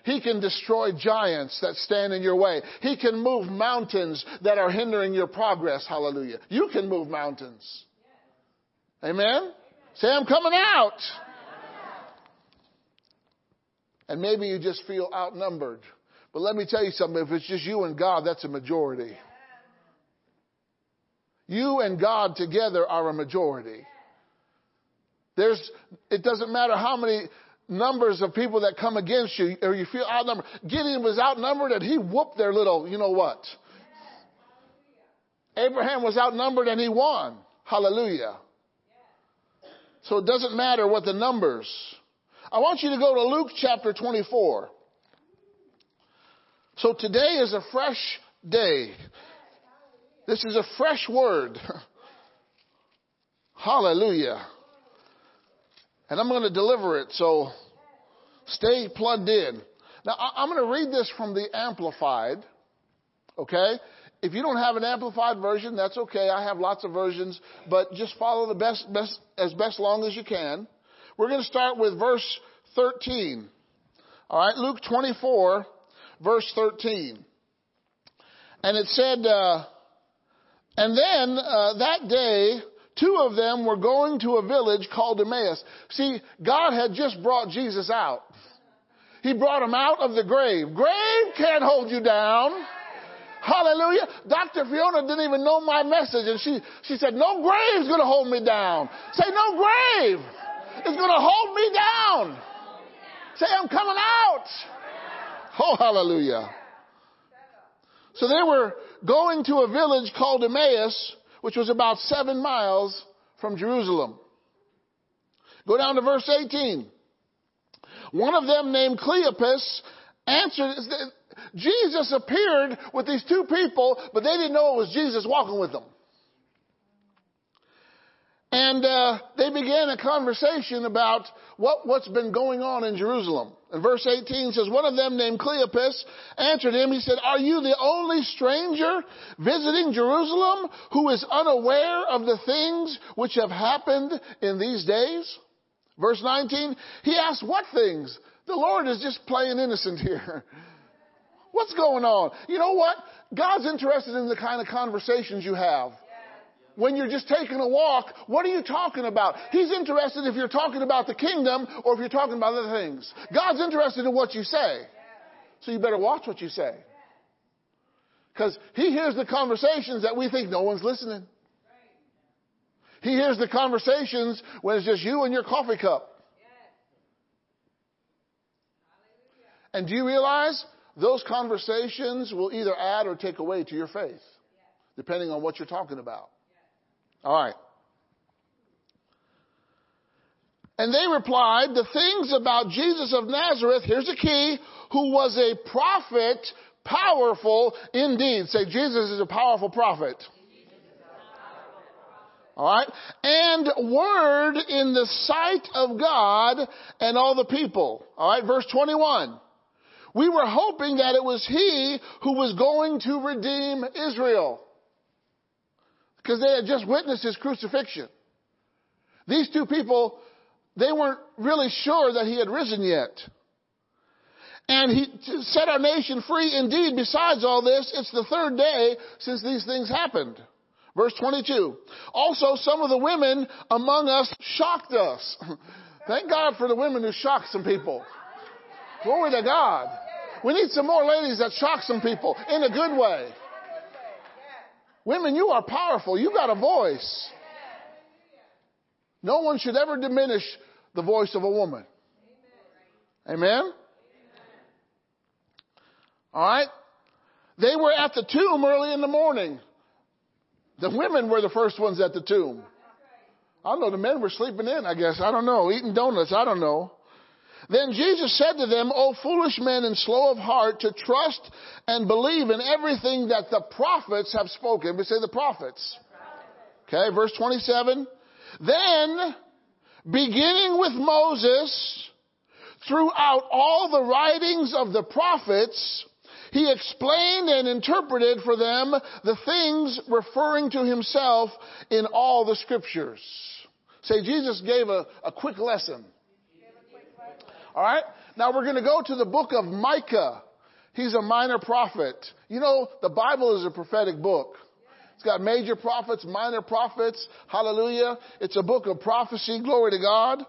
He can destroy giants that stand in your way. He can move mountains that are hindering your progress. Hallelujah. You can move mountains. Amen? Say, I'm coming out. And maybe you just feel outnumbered. But let me tell you something. If it's just you and God, that's a majority. You and God together are a majority. There's, it doesn't matter how many numbers of people that come against you or you feel outnumbered. Gideon was outnumbered and he whooped their little, you know what? Abraham was outnumbered and he won. Hallelujah. So it doesn't matter what the numbers. I want you to go to Luke chapter 24. So today is a fresh day. This is a fresh word. Hallelujah. And I'm going to deliver it, so stay plugged in. Now, I'm going to read this from the Amplified, okay? If you don't have an amplified version, that's okay. I have lots of versions, but just follow the best, best as best long as you can. We're going to start with verse 13. All right, Luke 24, verse 13. And it said, uh, and then uh, that day, two of them were going to a village called Emmaus. See, God had just brought Jesus out. He brought him out of the grave. Grave can't hold you down. Hallelujah. Dr. Fiona didn't even know my message and she, she said, no grave's gonna hold me down. Say, no grave is gonna hold me down. Say, I'm coming out. Oh, hallelujah. So they were going to a village called Emmaus, which was about seven miles from Jerusalem. Go down to verse 18. One of them named Cleopas answered, Jesus appeared with these two people, but they didn't know it was Jesus walking with them. And uh, they began a conversation about what, what's been going on in Jerusalem. And verse 18 says, One of them named Cleopas answered him. He said, Are you the only stranger visiting Jerusalem who is unaware of the things which have happened in these days? Verse 19, he asked, What things? The Lord is just playing innocent here. What's going on? You know what? God's interested in the kind of conversations you have when you're just taking a walk, what are you talking about? He's interested if you're talking about the kingdom or if you're talking about other things. God's interested in what you say. So you better watch what you say. Because he hears the conversations that we think no one's listening. He hears the conversations when it's just you and your coffee cup. And do you realize those conversations will either add or take away to your faith, depending on what you're talking about? All right. And they replied, the things about Jesus of Nazareth, here's the key, who was a prophet, powerful indeed. Say, Jesus is a powerful prophet. All right. And word in the sight of God and all the people. All right. Verse 21. We were hoping that it was he who was going to redeem Israel because they had just witnessed his crucifixion. These two people, they weren't really sure that he had risen yet. And he set our nation free. Indeed, besides all this, it's the third day since these things happened. Verse 22. Also, some of the women among us shocked us. Thank God for the women who shocked some people. Glory to God. We need some more ladies that shock some people in a good way. Women, you are powerful. You got a voice. No one should ever diminish the voice of a woman. Amen? All right? They were at the tomb early in the morning. The women were the first ones at the tomb. I don't know, the men were sleeping in, I guess. I don't know, eating donuts, I don't know. Then Jesus said to them, O foolish men and slow of heart to trust and believe in everything that the prophets have spoken. We say the prophets. Okay, verse 27. Then, beginning with Moses, throughout all the writings of the prophets, he explained and interpreted for them the things referring to himself in all the scriptures. Say, Jesus gave a, a quick lesson. All right? Now we're going to go to the book of Micah. He's a minor prophet. You know, the Bible is a prophetic book. It's got major prophets, minor prophets. Hallelujah. It's a book of prophecy. Glory to God.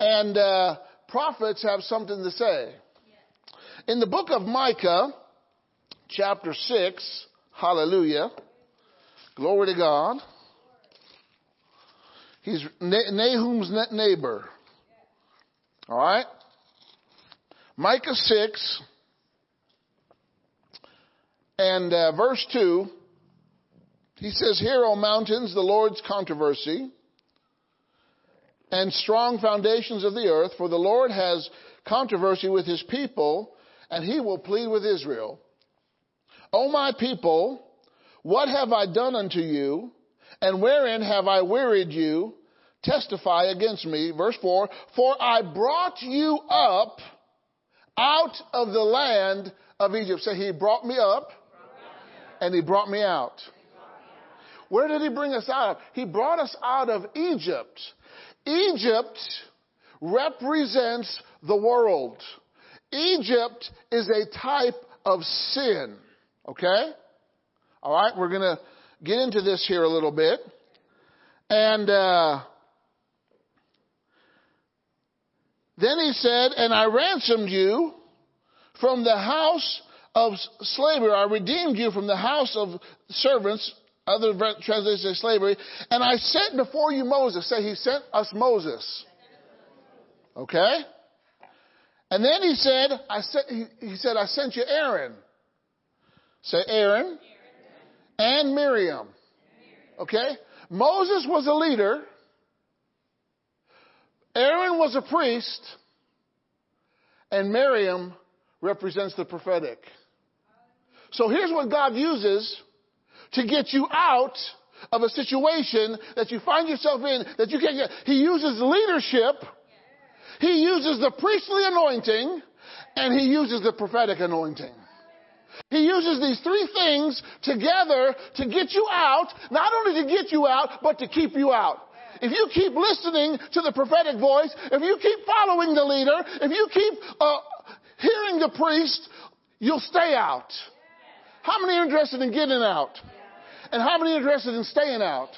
And uh, prophets have something to say. In the book of Micah, chapter 6, hallelujah, glory to God. He's Nahum's neighbor. All right? Micah 6 and uh, verse 2, he says, Hear, O mountains, the Lord's controversy and strong foundations of the earth, for the Lord has controversy with his people, and he will plead with Israel. O my people, what have I done unto you, and wherein have I wearied you? Testify against me. Verse 4 For I brought you up out of the land of Egypt. Say, He brought me up and He brought me out. Where did He bring us out? He brought us out of Egypt. Egypt represents the world. Egypt is a type of sin. Okay? All right, we're going to get into this here a little bit. And uh, Then he said, And I ransomed you from the house of slavery. I redeemed you from the house of servants. Other translations say slavery. And I sent before you Moses. Say, he sent us Moses. Okay? And then he said, I sent, he, he said, I sent you Aaron. Say Aaron and Miriam. Okay? Moses was a leader. Aaron was a priest, and Miriam represents the prophetic. So here's what God uses to get you out of a situation that you find yourself in that you can't get. He uses leadership, He uses the priestly anointing, and He uses the prophetic anointing. He uses these three things together to get you out, not only to get you out, but to keep you out if you keep listening to the prophetic voice, if you keep following the leader, if you keep uh, hearing the priest, you'll stay out. How many are interested in getting out? And how many are interested in staying out?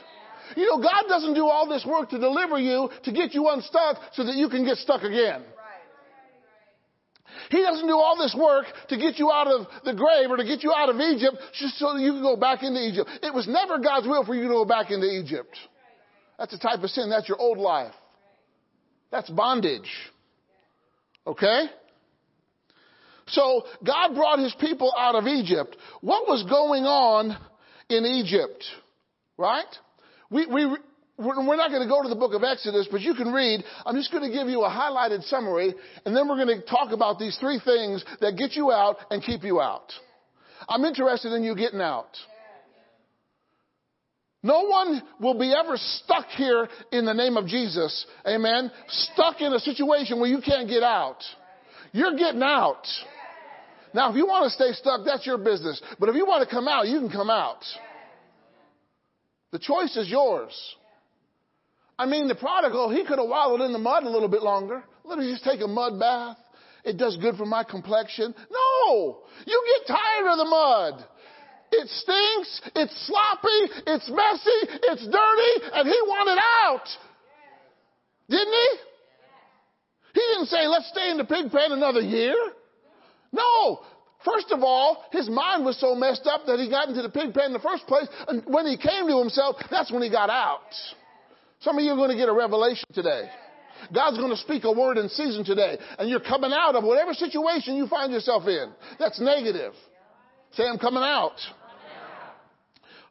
You know, God doesn't do all this work to deliver you to get you unstuck so that you can get stuck again. He doesn't do all this work to get you out of the grave or to get you out of Egypt just so that you can go back into Egypt. It was never God's will for you to go back into Egypt. That's a type of sin. That's your old life. That's bondage. Okay? So God brought his people out of Egypt. What was going on in Egypt? Right? We, we, we're not going to go to the book of Exodus, but you can read. I'm just going to give you a highlighted summary, and then we're going to talk about these three things that get you out and keep you out. I'm interested in you getting out. No one will be ever stuck here in the name of Jesus. Amen. Stuck in a situation where you can't get out. You're getting out. Now, if you want to stay stuck, that's your business. But if you want to come out, you can come out. The choice is yours. I mean, the prodigal, he could have wallowed in the mud a little bit longer. Let me just take a mud bath. It does good for my complexion. No! You get tired of the mud. It stinks. It's sloppy. It's messy. It's dirty. And he wanted out. Didn't he? He didn't say, let's stay in the pig pen another year. No. First of all, his mind was so messed up that he got into the pig pen in the first place. And when he came to himself, that's when he got out. Some of you are going to get a revelation today. God's going to speak a word in season today. And you're coming out of whatever situation you find yourself in. That's negative. Say, I'm coming out.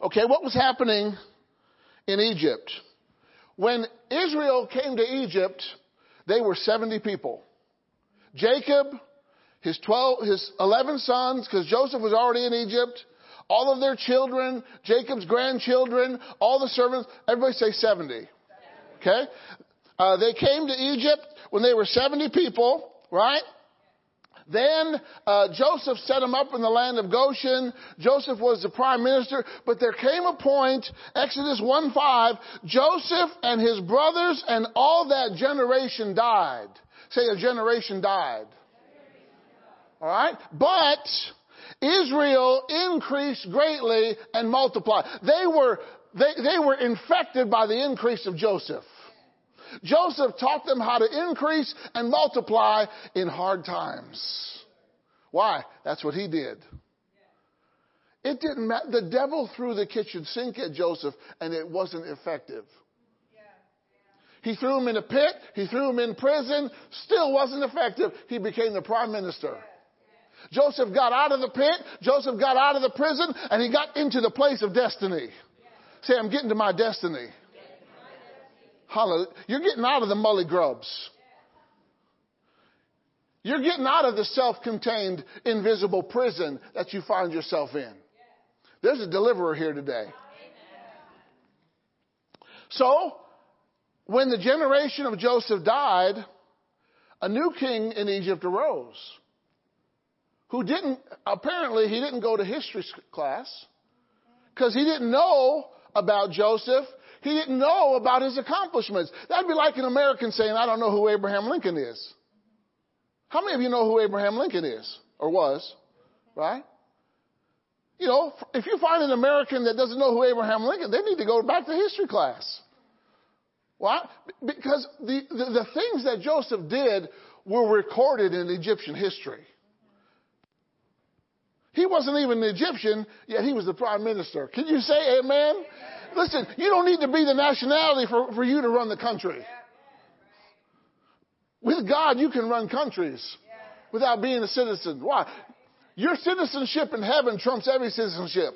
Okay, what was happening in Egypt? When Israel came to Egypt, they were 70 people. Jacob, his 12, his 11 sons, because Joseph was already in Egypt, all of their children, Jacob's grandchildren, all the servants, everybody say 70. Okay? Uh, they came to Egypt when they were 70 people, right? Then uh, Joseph set him up in the land of Goshen. Joseph was the prime minister, but there came a point, Exodus 1:5, Joseph and his brothers and all that generation died. Say a generation died. All right? But Israel increased greatly and multiplied. They were, they, they were infected by the increase of Joseph. Joseph taught them how to increase and multiply in hard times. Why? That's what he did. It didn't matter. The devil threw the kitchen sink at Joseph and it wasn't effective. He threw him in a pit. He threw him in prison. Still wasn't effective. He became the prime minister. Joseph got out of the pit. Joseph got out of the prison and he got into the place of destiny. Say, I'm getting to my destiny. Hallelujah. You're getting out of the mully grubs. You're getting out of the self-contained, invisible prison that you find yourself in. There's a deliverer here today. So, when the generation of Joseph died, a new king in Egypt arose who didn't, apparently, he didn't go to history class because he didn't know about Joseph. He didn't know about his accomplishments. That'd be like an American saying, I don't know who Abraham Lincoln is. How many of you know who Abraham Lincoln is or was? Right? You know, if you find an American that doesn't know who Abraham Lincoln, they need to go back to history class. Why? Because the, the, the things that Joseph did were recorded in Egyptian history. He wasn't even an Egyptian, yet he was the prime minister. Can you say amen? Listen, you don't need to be the nationality for, for you to run the country. With God, you can run countries without being a citizen. Why? Your citizenship in heaven trumps every citizenship.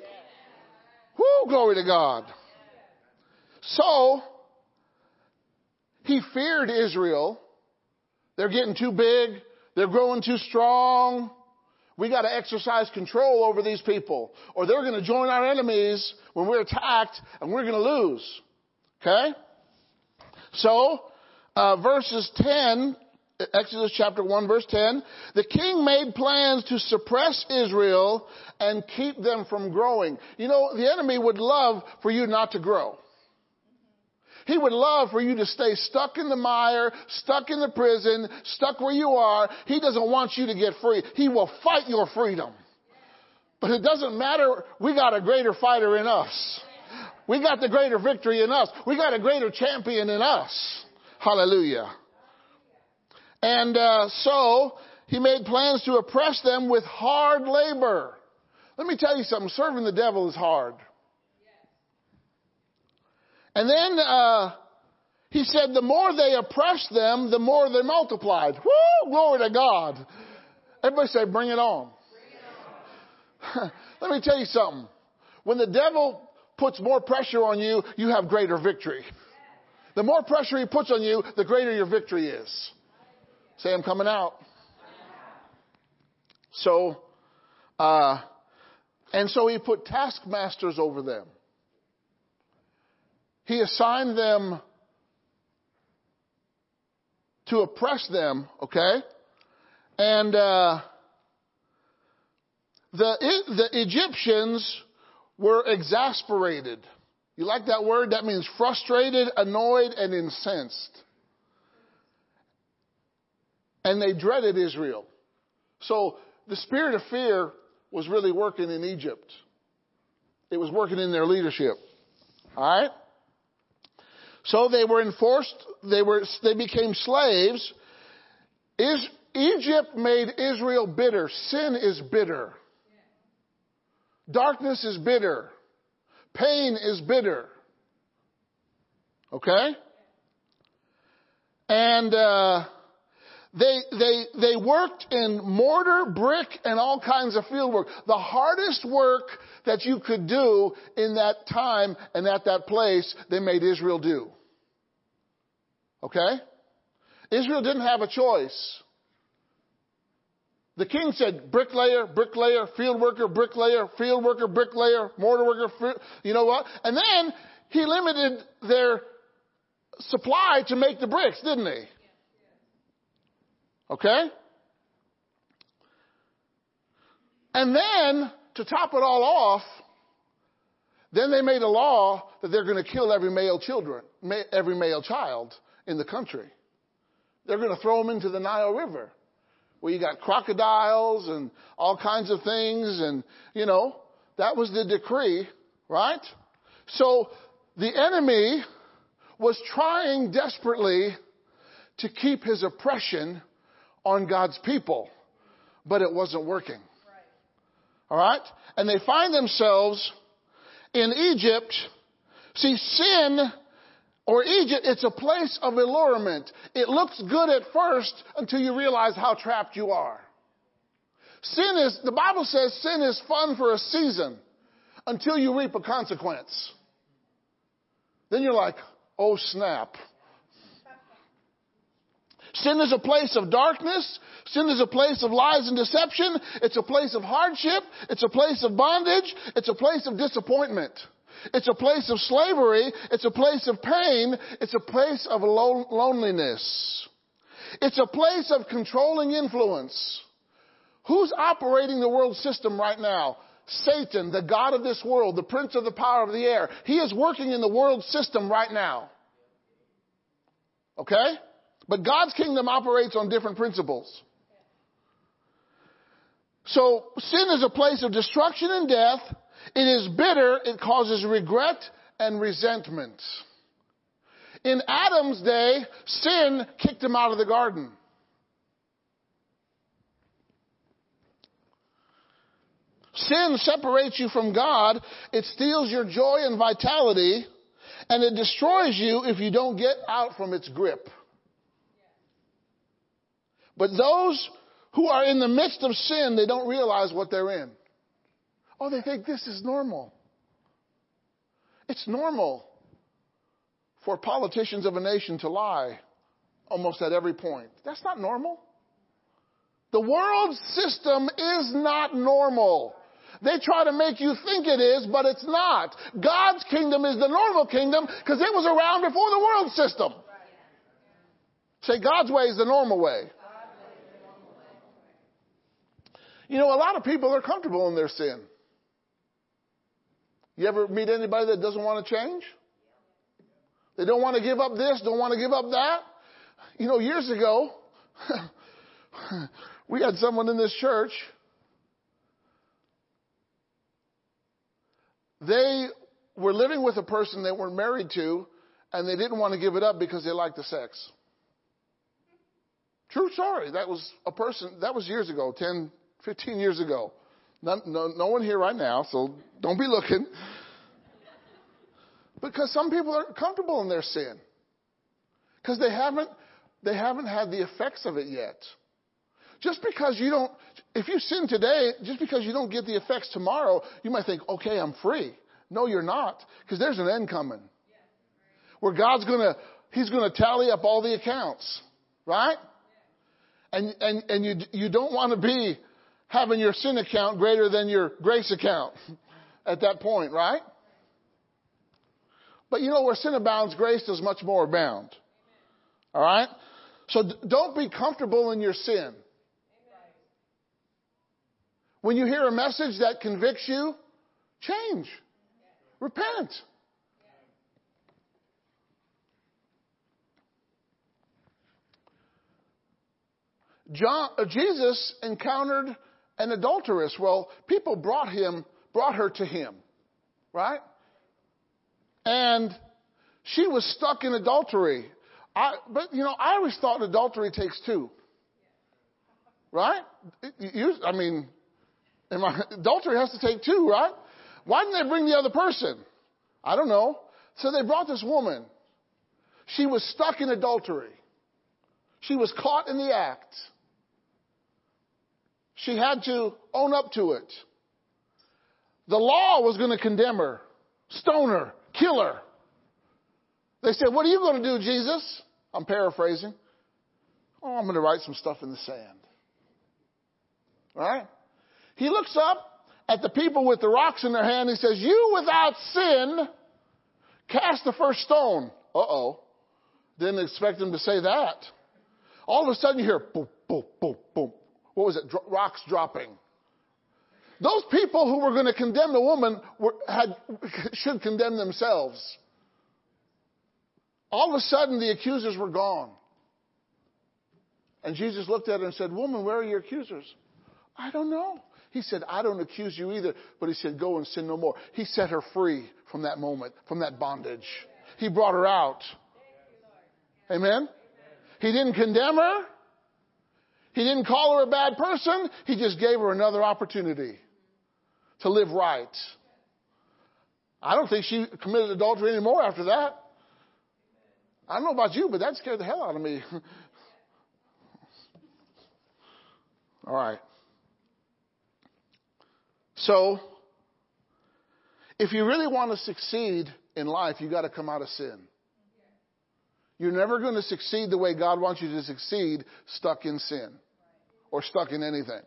Whoo, glory to God. So, he feared Israel. They're getting too big. They're growing too strong. We got to exercise control over these people, or they're going to join our enemies when we're attacked, and we're going to lose. Okay? So, uh, verses 10, Exodus chapter 1, verse 10, the king made plans to suppress Israel and keep them from growing. You know, the enemy would love for you not to grow. He would love for you to stay stuck in the mire, stuck in the prison, stuck where you are. He doesn't want you to get free. He will fight your freedom. But it doesn't matter. We got a greater fighter in us. We got the greater victory in us. We got a greater champion in us. Hallelujah. And uh, so he made plans to oppress them with hard labor. Let me tell you something. Serving the devil is hard. And then uh, he said, the more they oppressed them, the more they multiplied. Woo! Glory to God. Everybody say, bring it on. Bring it on. Let me tell you something. When the devil puts more pressure on you, you have greater victory. The more pressure he puts on you, the greater your victory is. Say, I'm coming out. So, uh, and so he put taskmasters over them. He assigned them to oppress them, okay? And uh, the, the Egyptians were exasperated. You like that word? That means frustrated, annoyed, and incensed. And they dreaded Israel. So the spirit of fear was really working in Egypt. It was working in their leadership. All right? So they were enforced, they were, they became slaves. Is, Egypt made Israel bitter. Sin is bitter. Darkness is bitter. Pain is bitter. Okay? And uh, they, they, they worked in mortar, brick, and all kinds of field work. The hardest work that you could do in that time and at that place, they made Israel do. Okay? Israel didn't have a choice. The king said, bricklayer, bricklayer, field worker, bricklayer, field worker, bricklayer, mortar worker, you know what? And then he limited their supply to make the bricks, didn't he? Okay? And then, to top it all off, then they made a law that they're going to kill every male children, every male child in the country. They're going to throw them into the Nile River where you got crocodiles and all kinds of things and, you know, that was the decree, right? So the enemy was trying desperately to keep his oppression on God's people, but it wasn't working. All right? And they find themselves in Egypt. See, sin or Egypt, it's a place of allurement. It looks good at first until you realize how trapped you are. Sin is, the Bible says sin is fun for a season until you reap a consequence. Then you're like, oh snap. Sin is a place of darkness. Sin is a place of lies and deception. It's a place of hardship. It's a place of bondage. It's a place of disappointment. It's a place of slavery. It's a place of pain. It's a place of loneliness. It's a place of controlling influence. Who's operating the world system right now? Satan, the God of this world, the prince of the power of the air. He is working in the world system right now. Okay? But God's kingdom operates on different principles. So sin is a place of destruction and death. It is bitter. It causes regret and resentment. In Adam's day, sin kicked him out of the garden. Sin separates you from God. It steals your joy and vitality, and it destroys you if you don't get out from its grip. But those who are in the midst of sin, they don't realize what they're in. Oh, they think this is normal. It's normal for politicians of a nation to lie almost at every point. That's not normal. The world system is not normal. They try to make you think it is, but it's not. God's kingdom is the normal kingdom because it was around before the world system. Say God's way is the normal way. You know, a lot of people are comfortable in their sin. You ever meet anybody that doesn't want to change? They don't want to give up this, don't want to give up that. You know, years ago, we had someone in this church. They were living with a person they weren't married to, and they didn't want to give it up because they liked the sex. True story. That was a person, that was years ago, 10, 15 years ago. No, no, no one here right now, so don't be looking. Because some people are comfortable in their sin. Because they haven't, they haven't had the effects of it yet. Just because you don't, if you sin today, just because you don't get the effects tomorrow, you might think, okay, I'm free. No, you're not. Because there's an end coming. Where God's gonna, He's gonna tally up all the accounts. Right? And, and, and you, you don't want to be having your sin account greater than your grace account at that point, right? But you know, where sin abounds, grace does much more abound. All right? So don't be comfortable in your sin. When you hear a message that convicts you, change. Repent. John, uh, Jesus encountered an adulteress. Well, people brought him, brought her to him, right? And she was stuck in adultery. I, but you know, I always thought adultery takes two. Right? You, I mean, I, adultery has to take two, right? Why didn't they bring the other person? I don't know. So they brought this woman. She was stuck in adultery. She was caught in the act. She had to own up to it. The law was going to condemn her, stone her, kill her. They said, What are you going to do, Jesus? I'm paraphrasing. Oh, I'm going to write some stuff in the sand. Right? He looks up at the people with the rocks in their hand. He says, You without sin, cast the first stone. Uh oh. Didn't expect him to say that. All of a sudden you hear boom, boom, boom, boom. What was it? Dro- rocks dropping. Those people who were going to condemn the woman were, had, should condemn themselves. All of a sudden the accusers were gone. And Jesus looked at her and said, Woman, where are your accusers? I don't know. He said, I don't accuse you either. But he said, Go and sin no more. He set her free from that moment, from that bondage. He brought her out. Amen? He didn't condemn her. He didn't call her a bad person. He just gave her another opportunity to live right. I don't think she committed adultery anymore after that. I don't know about you, but that scared the hell out of me. All right. So, if you really want to succeed in life, you've got to come out of sin. You're never going to succeed the way God wants you to succeed stuck in sin or stuck in anything.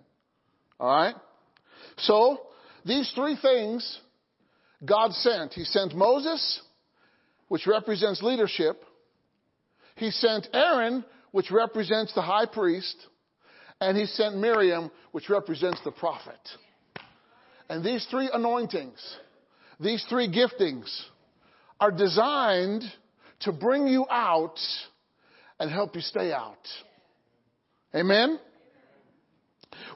All right? So, these three things God sent. He sent Moses, which represents leadership. He sent Aaron, which represents the high priest. And he sent Miriam, which represents the prophet. And these three anointings, these three giftings, are designed to bring you out and help you stay out. Amen?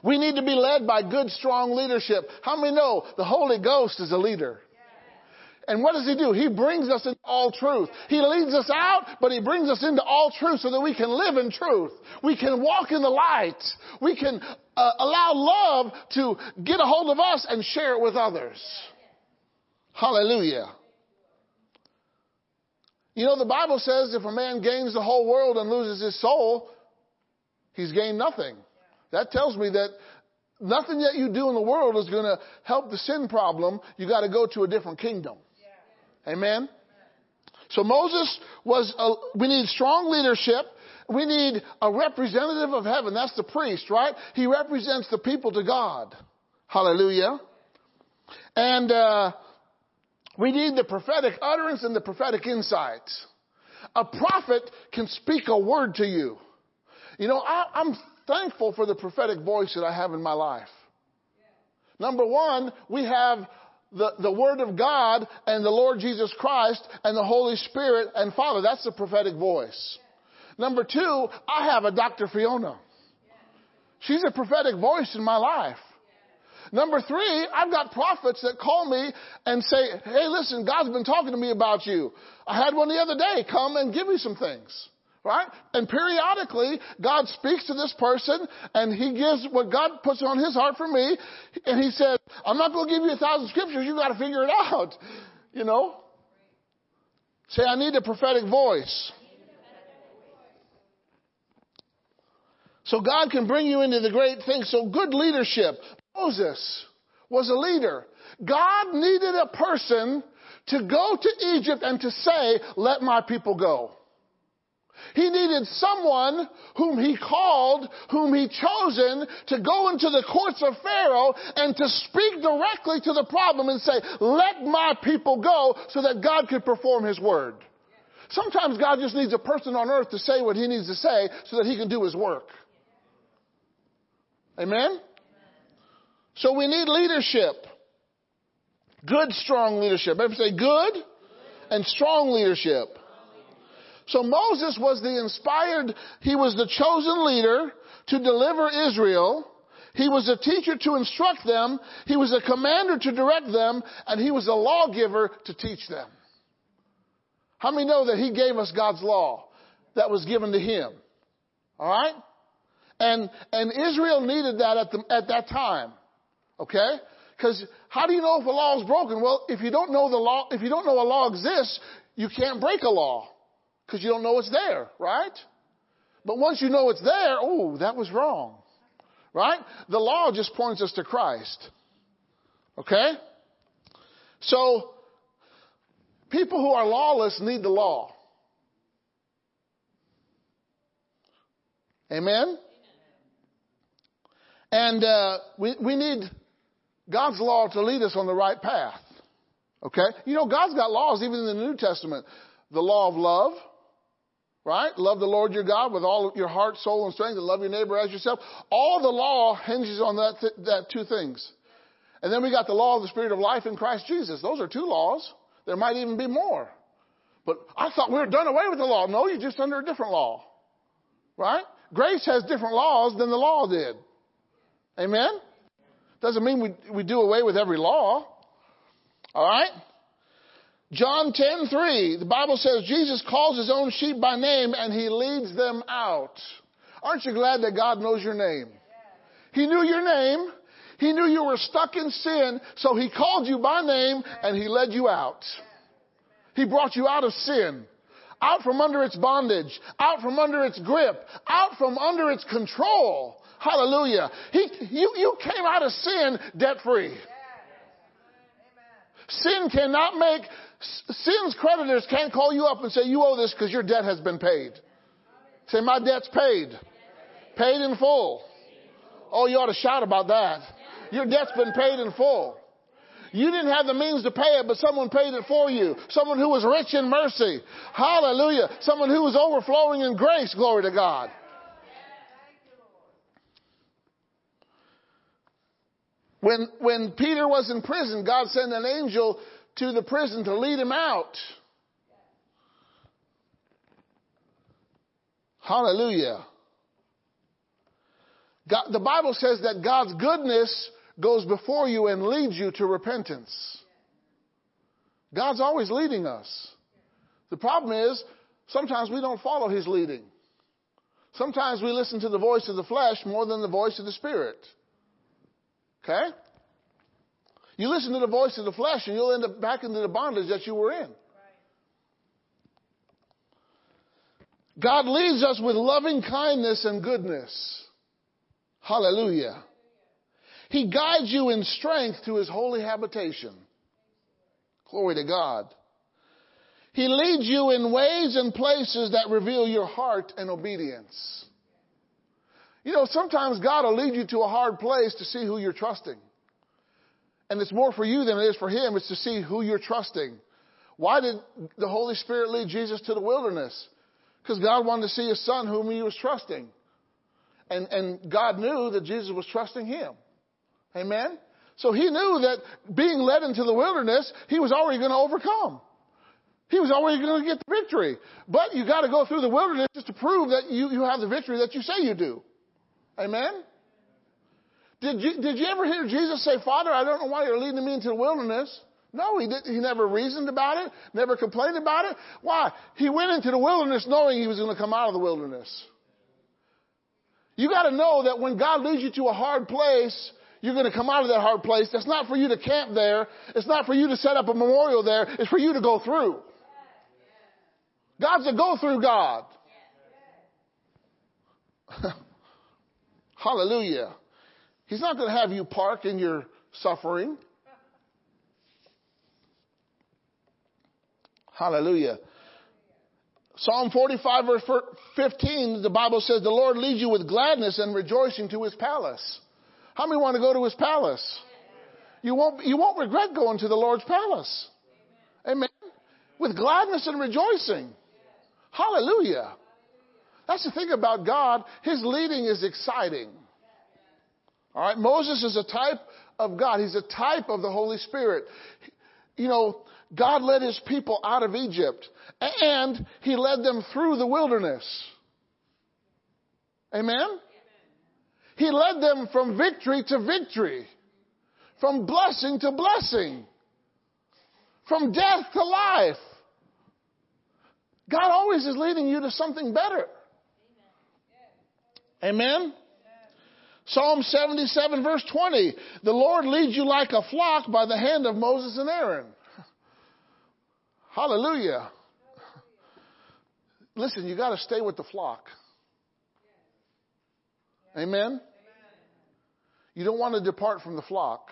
We need to be led by good, strong leadership. How many know the Holy Ghost is a leader? And what does he do? He brings us into all truth. He leads us out, but he brings us into all truth so that we can live in truth. We can walk in the light. We can uh, allow love to get a hold of us and share it with others. Hallelujah. You know, the Bible says if a man gains the whole world and loses his soul, he's gained nothing. That tells me that nothing that you do in the world is going to help the sin problem. You got to go to a different kingdom. Amen? So Moses was, a, we need strong leadership. We need a representative of heaven. That's the priest, right? He represents the people to God. Hallelujah. And, uh, we need the prophetic utterance and the prophetic insights. A prophet can speak a word to you. You know, I, I'm thankful for the prophetic voice that I have in my life. Number one, we have the, the Word of God and the Lord Jesus Christ and the Holy Spirit and Father. That's the prophetic voice. Number two, I have a Dr. Fiona. She's a prophetic voice in my life. Number three, I've got prophets that call me and say, hey, listen, God's been talking to me about you. I had one the other day come and give me some things. Right? And periodically, God speaks to this person and he gives what God puts on his heart for me. And he said, I'm not going to give you a thousand scriptures. You got to figure it out. You know? Say, I need a prophetic voice. So God can bring you into the great things. So good leadership. Moses was a leader. God needed a person to go to Egypt and to say, let my people go. He needed someone whom he called, whom he chosen to go into the courts of Pharaoh and to speak directly to the problem and say, let my people go so that God could perform his word. Sometimes God just needs a person on earth to say what he needs to say so that he can do his work. Amen? So we need leadership. Good, strong leadership. Everybody say good and strong leadership. So Moses was the inspired, he was the chosen leader to deliver Israel. He was a teacher to instruct them. He was a commander to direct them. And he was a lawgiver to teach them. How many know that he gave us God's law that was given to him? All right? And, and Israel needed that at, the, at that time. Okay? Because how do you know if a law is broken? Well, if you don't know the law, if you don't know a law exists, you can't break a law because you don't know it's there, right? But once you know it's there, oh, that was wrong. Right? The law just points us to Christ. Okay? So, people who are lawless need the law. Amen? And uh, we, we need God's law to lead us on the right path. Okay? You know, God's got laws even in the New Testament. The law of love, right? Love the Lord your God with all your heart, soul, and strength, and love your neighbor as yourself. All the law hinges on that, th- that two things. And then we got the law of the Spirit of life in Christ Jesus. Those are two laws. There might even be more. But I thought we were done away with the law. No, you're just under a different law. Right? Grace has different laws than the law did. Amen? Doesn't mean we, we do away with every law. All right? John 10:3, the Bible says Jesus calls his own sheep by name and he leads them out. Aren't you glad that God knows your name? He knew your name. He knew you were stuck in sin, so he called you by name and he led you out. He brought you out of sin, out from under its bondage, out from under its grip, out from under its control. Hallelujah. He, you, you came out of sin debt free. Sin cannot make, sin's creditors can't call you up and say, you owe this because your debt has been paid. Say, my debt's paid. Paid in full. Oh, you ought to shout about that. Your debt's been paid in full. You didn't have the means to pay it, but someone paid it for you. Someone who was rich in mercy. Hallelujah. Someone who was overflowing in grace. Glory to God. When, when Peter was in prison, God sent an angel to the prison to lead him out. Hallelujah. God, the Bible says that God's goodness goes before you and leads you to repentance. God's always leading us. The problem is, sometimes we don't follow His leading. Sometimes we listen to the voice of the flesh more than the voice of the Spirit. Okay? You listen to the voice of the flesh and you'll end up back into the bondage that you were in. God leads us with loving kindness and goodness. Hallelujah. He guides you in strength to his holy habitation. Glory to God. He leads you in ways and places that reveal your heart and obedience. You know, sometimes God will lead you to a hard place to see who you're trusting. And it's more for you than it is for Him. It's to see who you're trusting. Why did the Holy Spirit lead Jesus to the wilderness? Because God wanted to see His Son whom He was trusting. And, and God knew that Jesus was trusting Him. Amen? So He knew that being led into the wilderness, He was already going to overcome. He was already going to get the victory. But you got to go through the wilderness just to prove that you, you have the victory that you say you do. Amen? Did you, did you ever hear Jesus say, Father, I don't know why you're leading me into the wilderness? No, he, did, he never reasoned about it, never complained about it. Why? He went into the wilderness knowing he was going to come out of the wilderness. You got to know that when God leads you to a hard place, you're going to come out of that hard place. That's not for you to camp there. It's not for you to set up a memorial there. It's for you to go through. God's a go through God. Hallelujah. He's not going to have you park in your suffering. Hallelujah. Psalm 45 verse 15, the Bible says, the Lord leads you with gladness and rejoicing to his palace. How many want to go to his palace? You won't, you won't regret going to the Lord's palace. Amen. With gladness and rejoicing. Hallelujah. That's the thing about God. His leading is exciting. All right. Moses is a type of God. He's a type of the Holy Spirit. You know, God led his people out of Egypt and he led them through the wilderness. Amen? He led them from victory to victory, from blessing to blessing, from death to life. God always is leading you to something better. Amen? Psalm 77 verse 20. The Lord leads you like a flock by the hand of Moses and Aaron. Hallelujah. Listen, you got to stay with the flock. Amen? You don't want to depart from the flock.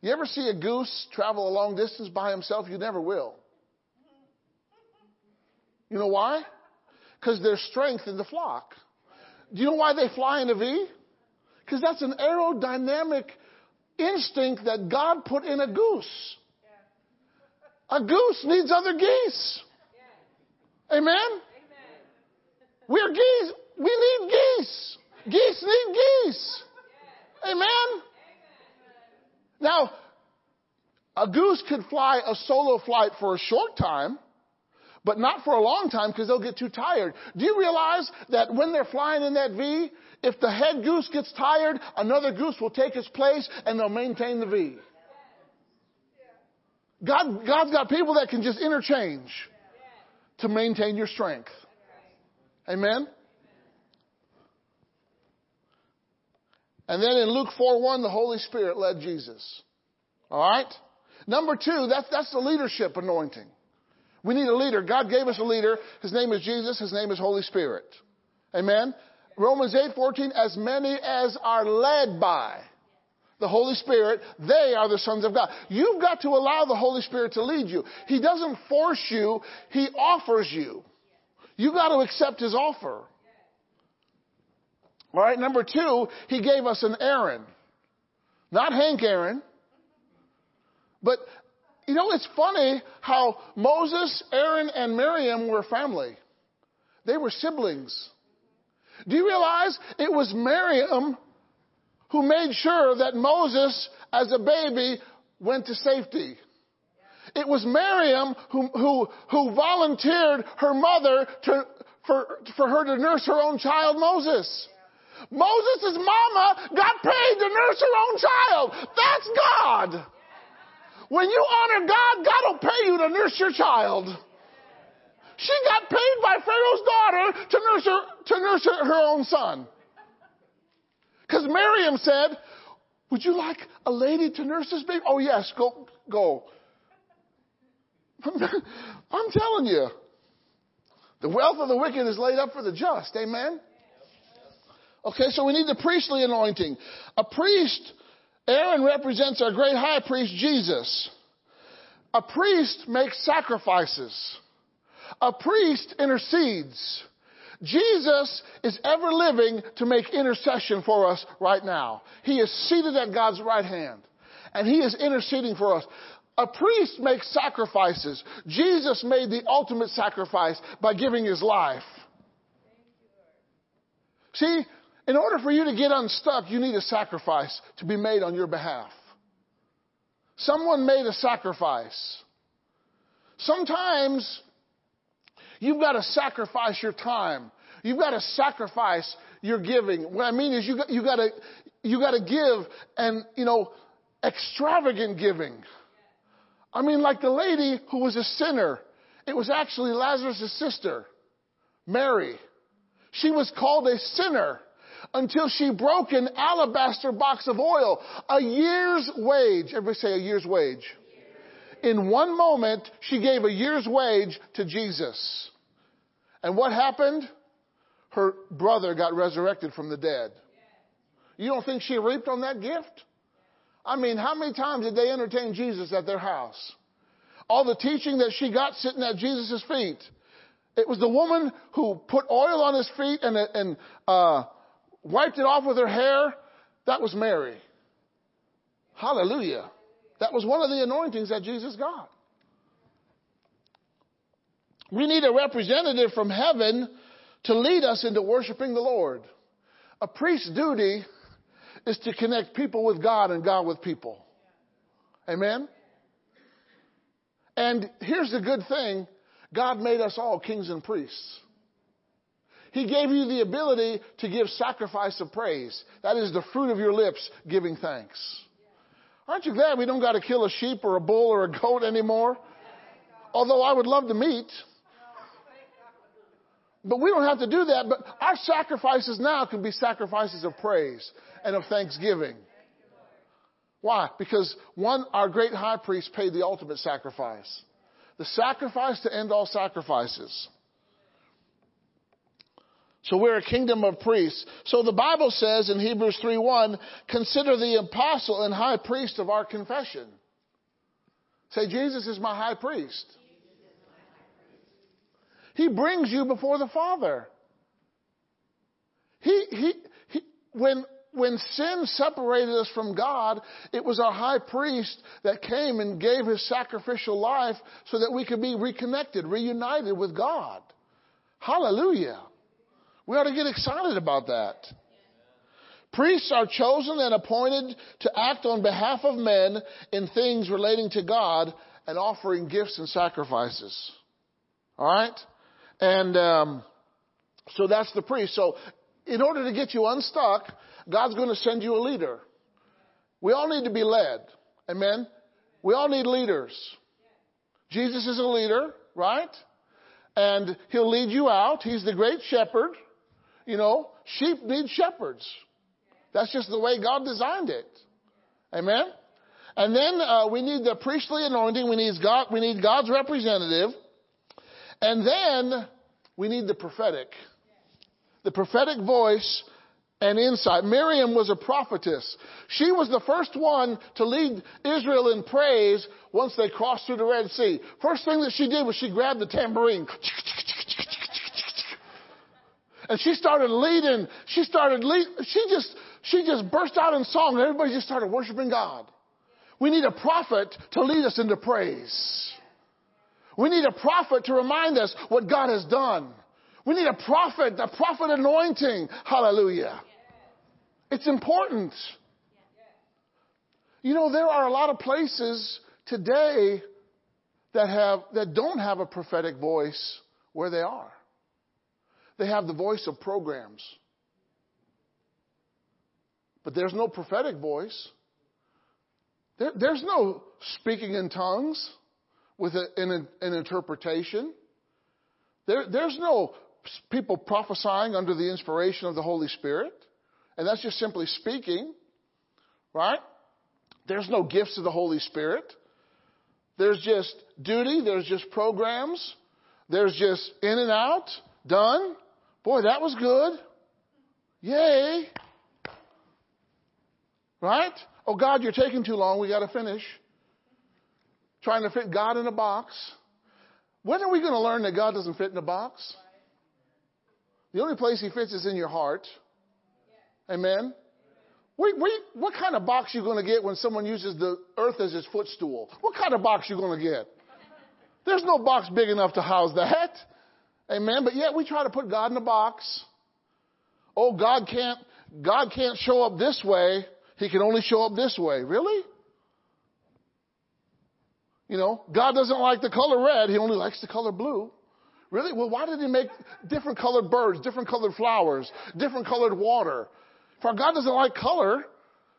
You ever see a goose travel a long distance by himself? You never will. You know why? Because there's strength in the flock. Do you know why they fly in a V? Because that's an aerodynamic instinct that God put in a goose. A goose needs other geese. Amen? We're geese. We need geese. Geese need geese. Amen? Now, a goose could fly a solo flight for a short time, but not for a long time because they'll get too tired. Do you realize that when they're flying in that V, if the head goose gets tired, another goose will take its place and they'll maintain the V. God, God's got people that can just interchange to maintain your strength. Amen? And then in Luke 4 1, the Holy Spirit led Jesus. All right? Number two, that's, that's the leadership anointing. We need a leader. God gave us a leader. His name is Jesus. His name is Holy Spirit. Amen? Romans 8 14, as many as are led by the Holy Spirit, they are the sons of God. You've got to allow the Holy Spirit to lead you. He doesn't force you, He offers you. You've got to accept His offer. All right, number two, He gave us an Aaron. Not Hank Aaron, but you know, it's funny how Moses, Aaron, and Miriam were family. They were siblings. Do you realize it was Miriam who made sure that Moses, as a baby, went to safety? It was Miriam who, who, who volunteered her mother to, for, for her to nurse her own child, Moses. Moses' mama got paid to nurse her own child. That's God. When you honor God, God will pay you to nurse your child. She got paid by Pharaoh's daughter to nurse her, to nurse her, her own son. Because Miriam said, Would you like a lady to nurse this baby? Oh, yes, go, go. I'm telling you, the wealth of the wicked is laid up for the just. Amen? Okay, so we need the priestly anointing. A priest, Aaron represents our great high priest, Jesus. A priest makes sacrifices. A priest intercedes. Jesus is ever living to make intercession for us right now. He is seated at God's right hand and he is interceding for us. A priest makes sacrifices. Jesus made the ultimate sacrifice by giving his life. See, in order for you to get unstuck, you need a sacrifice to be made on your behalf. Someone made a sacrifice. Sometimes You've got to sacrifice your time. You've got to sacrifice your giving. What I mean is you got, you got to, you got to give and, you know, extravagant giving. I mean, like the lady who was a sinner. It was actually Lazarus' sister, Mary. She was called a sinner until she broke an alabaster box of oil, a year's wage. Everybody say a year's wage. In one moment, she gave a year's wage to Jesus. And what happened? Her brother got resurrected from the dead. You don't think she reaped on that gift? I mean, how many times did they entertain Jesus at their house? All the teaching that she got sitting at Jesus' feet. It was the woman who put oil on his feet and, and uh, wiped it off with her hair. That was Mary. Hallelujah. That was one of the anointings that Jesus got. We need a representative from heaven to lead us into worshiping the Lord. A priest's duty is to connect people with God and God with people. Amen? And here's the good thing God made us all kings and priests. He gave you the ability to give sacrifice of praise. That is the fruit of your lips giving thanks. Aren't you glad we don't got to kill a sheep or a bull or a goat anymore? Although I would love to meet. But we don't have to do that. But our sacrifices now can be sacrifices of praise and of thanksgiving. Why? Because one, our great high priest paid the ultimate sacrifice. The sacrifice to end all sacrifices. So we're a kingdom of priests. So the Bible says in Hebrews 3:1, consider the apostle and high priest of our confession. Say, Jesus is my high priest. He brings you before the Father. He, he, he, when, when sin separated us from God, it was our high priest that came and gave his sacrificial life so that we could be reconnected, reunited with God. Hallelujah. We ought to get excited about that. Priests are chosen and appointed to act on behalf of men in things relating to God and offering gifts and sacrifices. All right? And um, so that's the priest. So in order to get you unstuck, God's going to send you a leader. We all need to be led. Amen? We all need leaders. Jesus is a leader, right? And he'll lead you out. He's the great shepherd. You know, sheep need shepherds. That's just the way God designed it. Amen? And then uh, we need the priestly anointing. We need, God, we need God's representative. And then we need the prophetic. The prophetic voice and insight. Miriam was a prophetess. She was the first one to lead Israel in praise once they crossed through the Red Sea. First thing that she did was she grabbed the tambourine. And she started leading. She started lead, she just she just burst out in song and everybody just started worshiping God. We need a prophet to lead us into praise. We need a prophet to remind us what God has done. We need a prophet, a prophet anointing. Hallelujah. It's important. You know, there are a lot of places today that have, that don't have a prophetic voice where they are. They have the voice of programs. But there's no prophetic voice. There, there's no speaking in tongues with a, an, an, interpretation. There, there's no people prophesying under the inspiration of the Holy Spirit. And that's just simply speaking, right? There's no gifts of the Holy Spirit. There's just duty. There's just programs. There's just in and out, done. Boy, that was good. Yay. Right? Oh, God, you're taking too long. We got to finish. Trying to fit God in a box. When are we going to learn that God doesn't fit in a box? The only place He fits is in your heart. Amen. Wait, wait, what kind of box you going to get when someone uses the earth as his footstool? What kind of box you going to get? There's no box big enough to house that. Amen. But yet we try to put God in a box. Oh, God can't, God can't show up this way. He can only show up this way. Really? You know, God doesn't like the color red. He only likes the color blue. Really? Well, why did he make different colored birds, different colored flowers, different colored water? For God doesn't like color,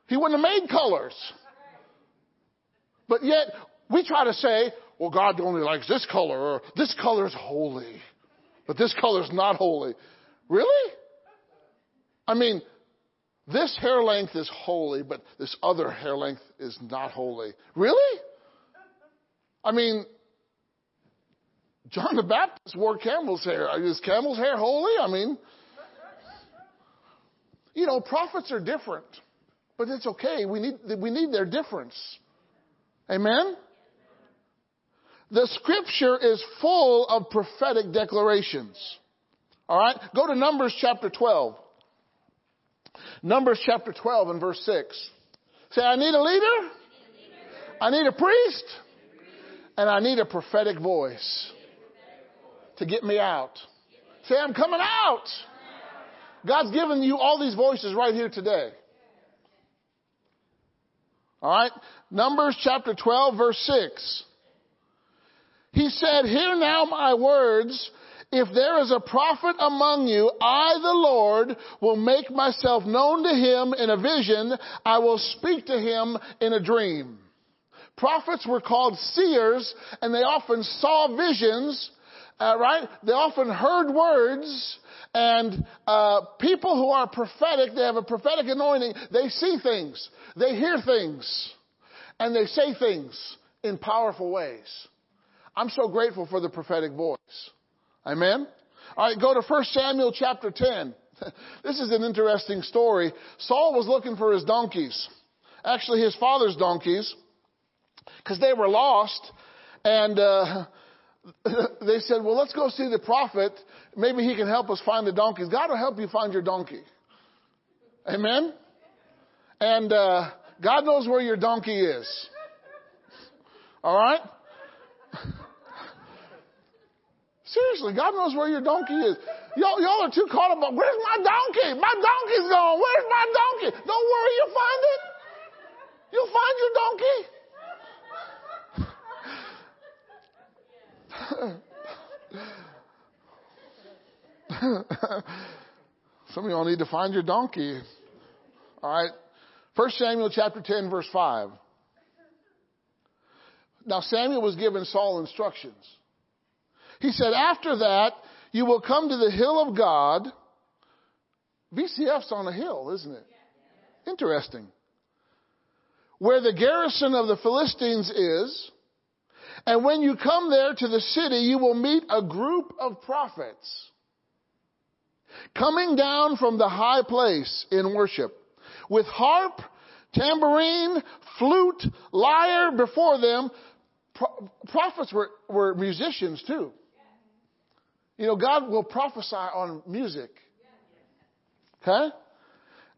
he wouldn't have made colors. But yet, we try to say, well, God only likes this color, or this color is holy, but this color is not holy. Really? I mean, this hair length is holy, but this other hair length is not holy. Really? I mean, John the Baptist wore camel's hair. Uh, is camel's hair holy? I mean, you know, prophets are different, but it's okay. We need, we need their difference. Amen? The scripture is full of prophetic declarations. All right? Go to Numbers chapter 12. Numbers chapter 12 and verse 6. Say, I need a leader. I need a priest. And I need a prophetic voice to get me out. Say, I'm coming out. God's given you all these voices right here today. All right? Numbers chapter 12, verse 6. He said, Hear now my words. If there is a prophet among you, I, the Lord, will make myself known to him in a vision. I will speak to him in a dream. Prophets were called seers, and they often saw visions uh, right? They often heard words, and uh, people who are prophetic, they have a prophetic anointing. They see things, they hear things, and they say things in powerful ways. I'm so grateful for the prophetic voice. Amen. All right, go to 1 Samuel chapter 10. This is an interesting story. Saul was looking for his donkeys. Actually, his father's donkeys, because they were lost. And uh, they said, well, let's go see the prophet. Maybe he can help us find the donkeys. God will help you find your donkey. Amen? And uh, God knows where your donkey is. All right? Seriously, God knows where your donkey is. Y'all, y'all are too caught up where's my donkey? My donkey's gone. Where's my donkey? Don't worry, you'll find it. You'll find your donkey. Some of y'all need to find your donkey. All right. First Samuel chapter 10 verse 5. Now Samuel was giving Saul instructions. He said, after that, you will come to the hill of God. VCF's on a hill, isn't it? Interesting. Where the garrison of the Philistines is, and when you come there to the city, you will meet a group of prophets coming down from the high place in worship with harp, tambourine, flute, lyre before them. Pro- prophets were, were musicians too. You know, God will prophesy on music. Okay?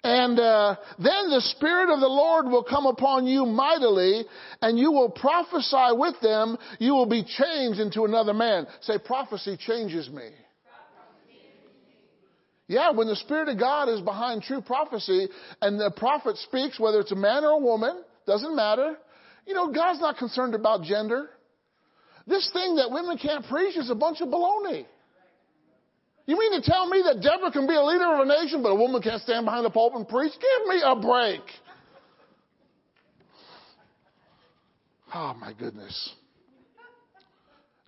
And uh, then the Spirit of the Lord will come upon you mightily, and you will prophesy with them. You will be changed into another man. Say, prophecy changes me. Yeah, when the Spirit of God is behind true prophecy, and the prophet speaks, whether it's a man or a woman, doesn't matter. You know, God's not concerned about gender. This thing that women can't preach is a bunch of baloney. You mean to tell me that Deborah can be a leader of a nation, but a woman can't stand behind the pulpit and preach? Give me a break. Oh my goodness.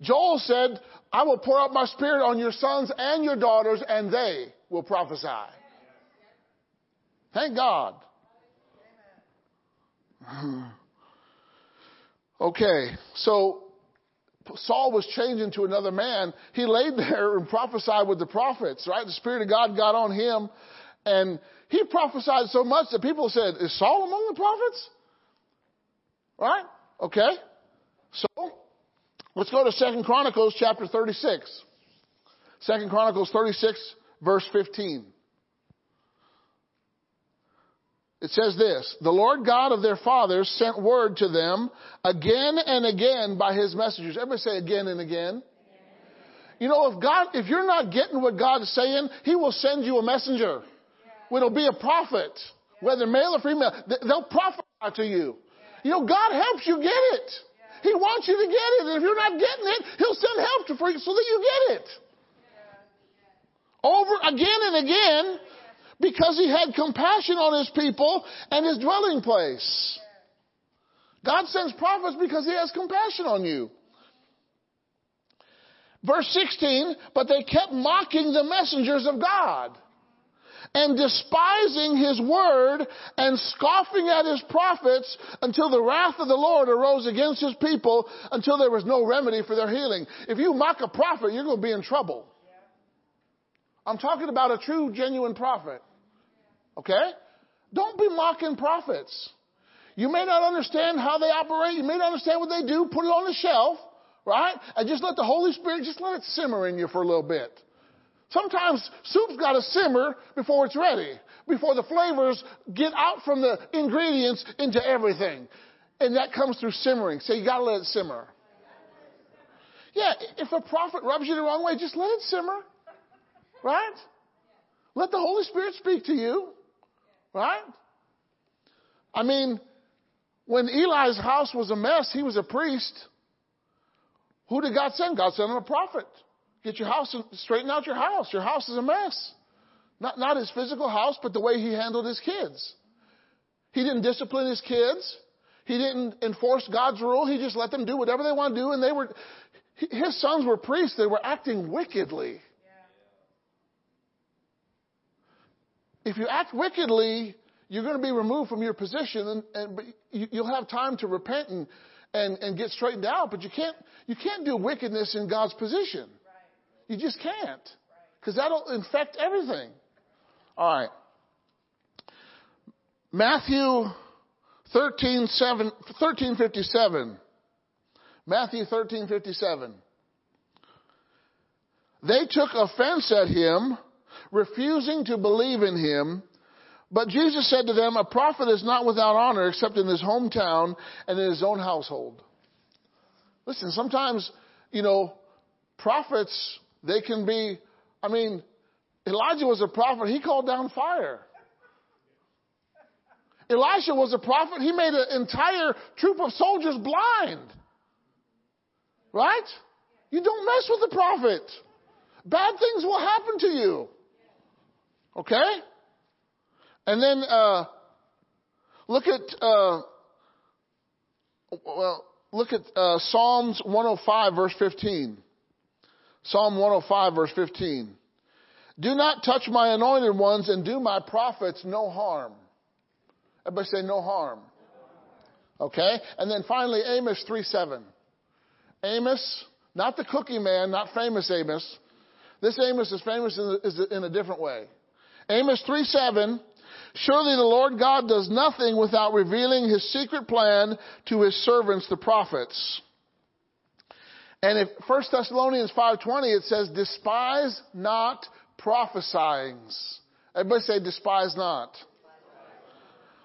Joel said, I will pour out my spirit on your sons and your daughters, and they will prophesy. Thank God. Okay, so Saul was changed into another man, he laid there and prophesied with the prophets, right? The Spirit of God got on him and he prophesied so much that people said, is Saul among the prophets? Right? Okay. So, let's go to Second Chronicles chapter 36. Second Chronicles 36 verse 15. It says this, the Lord God of their fathers sent word to them again and again by his messengers. Everybody say again and again. You know, if God, if you're not getting what God is saying, He will send you a messenger. It'll be a prophet, whether male or female. They'll prophesy to you. You know, God helps you get it. He wants you to get it. And if you're not getting it, He'll send help to for you so that you get it. Over again and again, because he had compassion on his people and his dwelling place. God sends prophets because he has compassion on you. Verse 16, but they kept mocking the messengers of God and despising his word and scoffing at his prophets until the wrath of the Lord arose against his people until there was no remedy for their healing. If you mock a prophet, you're going to be in trouble. I'm talking about a true, genuine prophet. Okay? Don't be mocking prophets. You may not understand how they operate. You may not understand what they do. Put it on the shelf, right? And just let the Holy Spirit, just let it simmer in you for a little bit. Sometimes soup's got to simmer before it's ready, before the flavors get out from the ingredients into everything. And that comes through simmering. So you got to let it simmer. Yeah, if a prophet rubs you the wrong way, just let it simmer. Right? Let the Holy Spirit speak to you. Right? I mean, when Eli's house was a mess, he was a priest. Who did God send? God sent him a prophet. Get your house, straighten out your house. Your house is a mess. Not, not his physical house, but the way he handled his kids. He didn't discipline his kids. He didn't enforce God's rule. He just let them do whatever they want to do. And they were, his sons were priests, they were acting wickedly. If you act wickedly, you're going to be removed from your position, and, and but you, you'll have time to repent and, and, and get straightened out. But you can't you can't do wickedness in God's position. You just can't, because that'll infect everything. All right. Matthew 13, 7, 1357. Matthew 1357. They took offense at him, refusing to believe in him. But Jesus said to them, A prophet is not without honor except in his hometown and in his own household. Listen, sometimes, you know, prophets, they can be, I mean, Elijah was a prophet, he called down fire. Elisha was a prophet, he made an entire troop of soldiers blind. Right? You don't mess with the prophet. Bad things will happen to you. Okay? And then uh, look at uh, well, look at uh, Psalms 105 verse 15. Psalm 105 verse 15. Do not touch my anointed ones and do my prophets no harm. Everybody say no harm. Okay? And then finally Amos 3 7. Amos, not the cookie man, not famous Amos. This Amos is famous in a different way. Amos 3 7. Surely the Lord God does nothing without revealing his secret plan to his servants, the prophets. And if 1 Thessalonians 5.20, it says, despise not prophesying. Everybody say, despise not.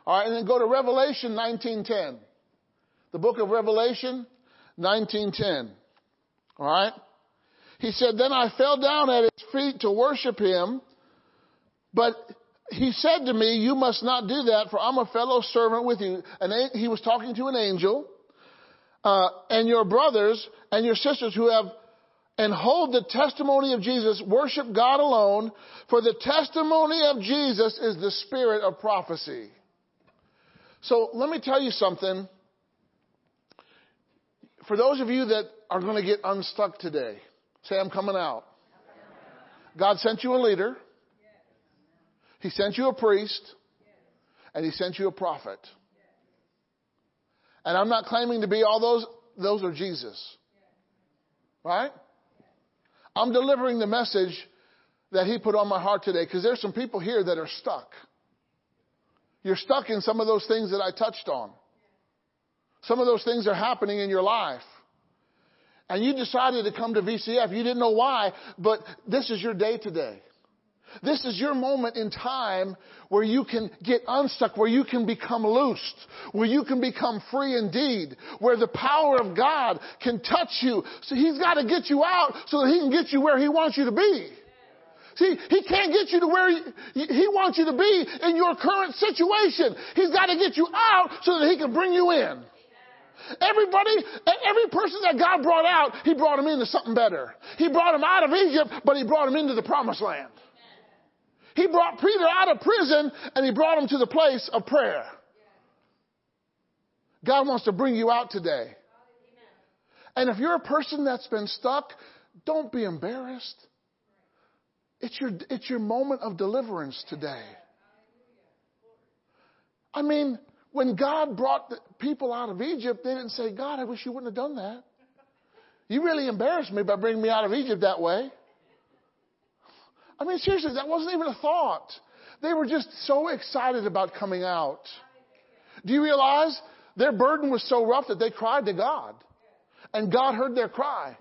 All right, and then go to Revelation 19.10. The book of Revelation 19.10. All right? He said, Then I fell down at his feet to worship him, but he said to me, You must not do that, for I'm a fellow servant with you. And he was talking to an angel, uh, and your brothers and your sisters who have and hold the testimony of Jesus, worship God alone, for the testimony of Jesus is the spirit of prophecy. So let me tell you something. For those of you that are going to get unstuck today, say, I'm coming out. God sent you a leader. He sent you a priest. And he sent you a prophet. And I'm not claiming to be all those. Those are Jesus. Right? I'm delivering the message that he put on my heart today because there's some people here that are stuck. You're stuck in some of those things that I touched on. Some of those things are happening in your life. And you decided to come to VCF. You didn't know why, but this is your day today. This is your moment in time where you can get unstuck, where you can become loosed, where you can become free indeed, where the power of God can touch you. So He's got to get you out so that He can get you where He wants you to be. See, He can't get you to where he, wants you to be in your current situation. He's got to get you out so that He can bring you in. Everybody, every person that God brought out, He brought them into something better. He brought them out of Egypt, but He brought them into the promised land. He brought Peter out of prison and He brought him to the place of prayer. God wants to bring you out today. And if you're a person that's been stuck, don't be embarrassed. It's your, it's your moment of deliverance today. I mean, when God brought the people out of Egypt, they didn't say, God, I wish you wouldn't have done that. You really embarrassed me by bringing me out of Egypt that way. I mean, seriously, that wasn't even a thought. They were just so excited about coming out. Do you realize their burden was so rough that they cried to God? And God heard their cry.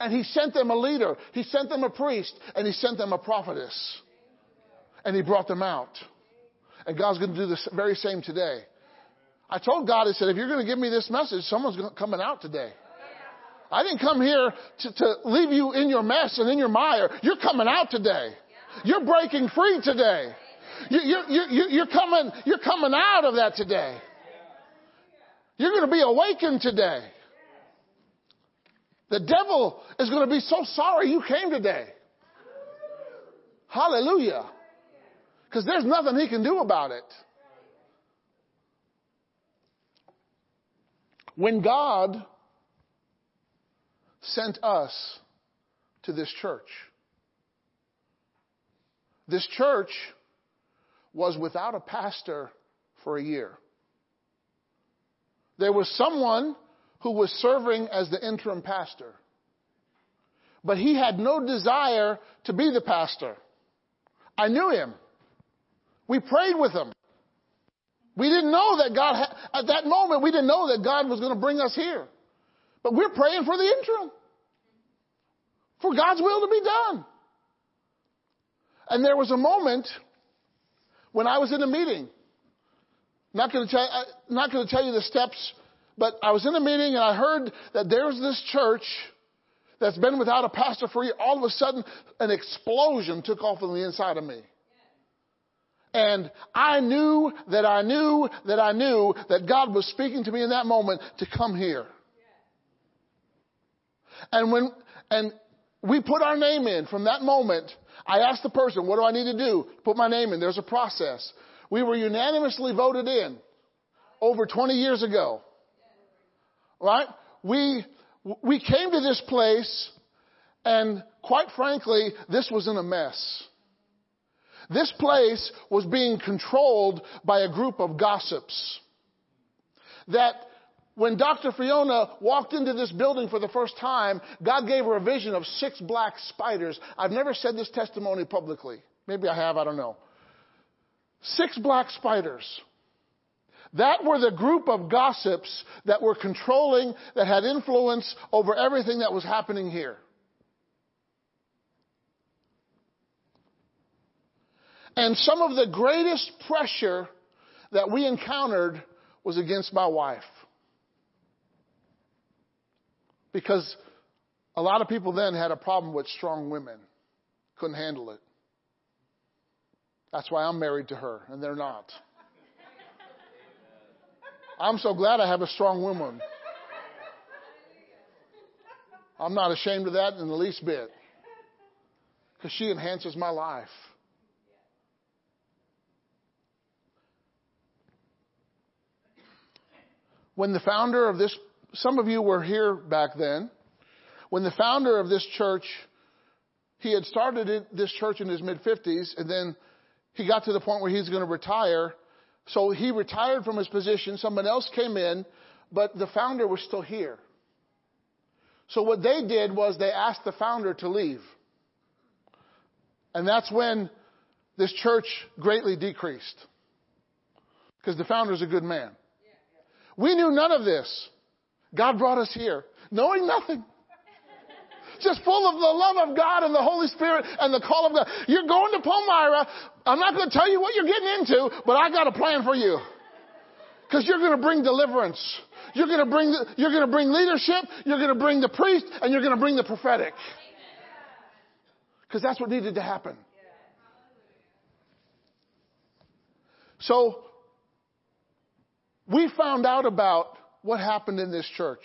And He sent them a leader. He sent them a priest. And He sent them a prophetess. And He brought them out. And God's going to do the very same today. I told God, I said, if you're going to give me this message, someone's coming out today. I didn't come here to, to leave you in your mess and in your mire. You're coming out today. You're breaking free today. You, you, you, you're, coming, you're coming out of that today. You're going to be awakened today. The devil is going to be so sorry you came today. Hallelujah. Because there's nothing he can do about it. When God sent us to this church. This church was without a pastor for a year. There was someone who was serving as the interim pastor. But he had no desire to be the pastor. I knew him. We prayed with him. We didn't know that God, at that moment, we didn't know that God was going to bring us here. But we're praying for the interim. For God's will to be done. And there was a moment when I was in a meeting. Not going to tell, not going to tell you the steps, but I was in a meeting and I heard that there's this church that's been without a pastor for a year. All of a sudden, an explosion took off on the inside of me. And I knew that I knew that I knew that God was speaking to me in that moment to come here. And when, and we put our name in from that moment, I asked the person, what do I need to do? Put my name in. There's a process. We were unanimously voted in over 20 years ago. Right? We, we came to this place and quite frankly, this was in a mess. This place was being controlled by a group of gossips. That when Dr. Fiona walked into this building for the first time, God gave her a vision of six black spiders. I've never said this testimony publicly. Maybe I have, I don't know. Six black spiders. That were the group of gossips that were controlling, that had influence over everything that was happening here. And some of the greatest pressure that we encountered was against my wife. Because a lot of people then had a problem with strong women, couldn't handle it. That's why I'm married to her, and they're not. I'm so glad I have a strong woman. I'm not ashamed of that in the least bit. Because she enhances my life. When the founder of this, some of you were here back then, when the founder of this church, he had started this church in his mid 50s, and then he got to the point where he's going to retire. So he retired from his position. Someone else came in, but the founder was still here. So what they did was they asked the founder to leave. And that's when this church greatly decreased. Because the founder's a good man. We knew none of this. God brought us here knowing nothing. Just full of the love of God and the Holy Spirit and the call of God. You're going to Palmyra. I'm not going to tell you what you're getting into, but I got a plan for you. Because you're going to bring deliverance. You're going to bring, the, you're going to bring leadership. You're going to bring the priest and you're going to bring the prophetic. Because that's what needed to happen. So we found out about what happened in this church.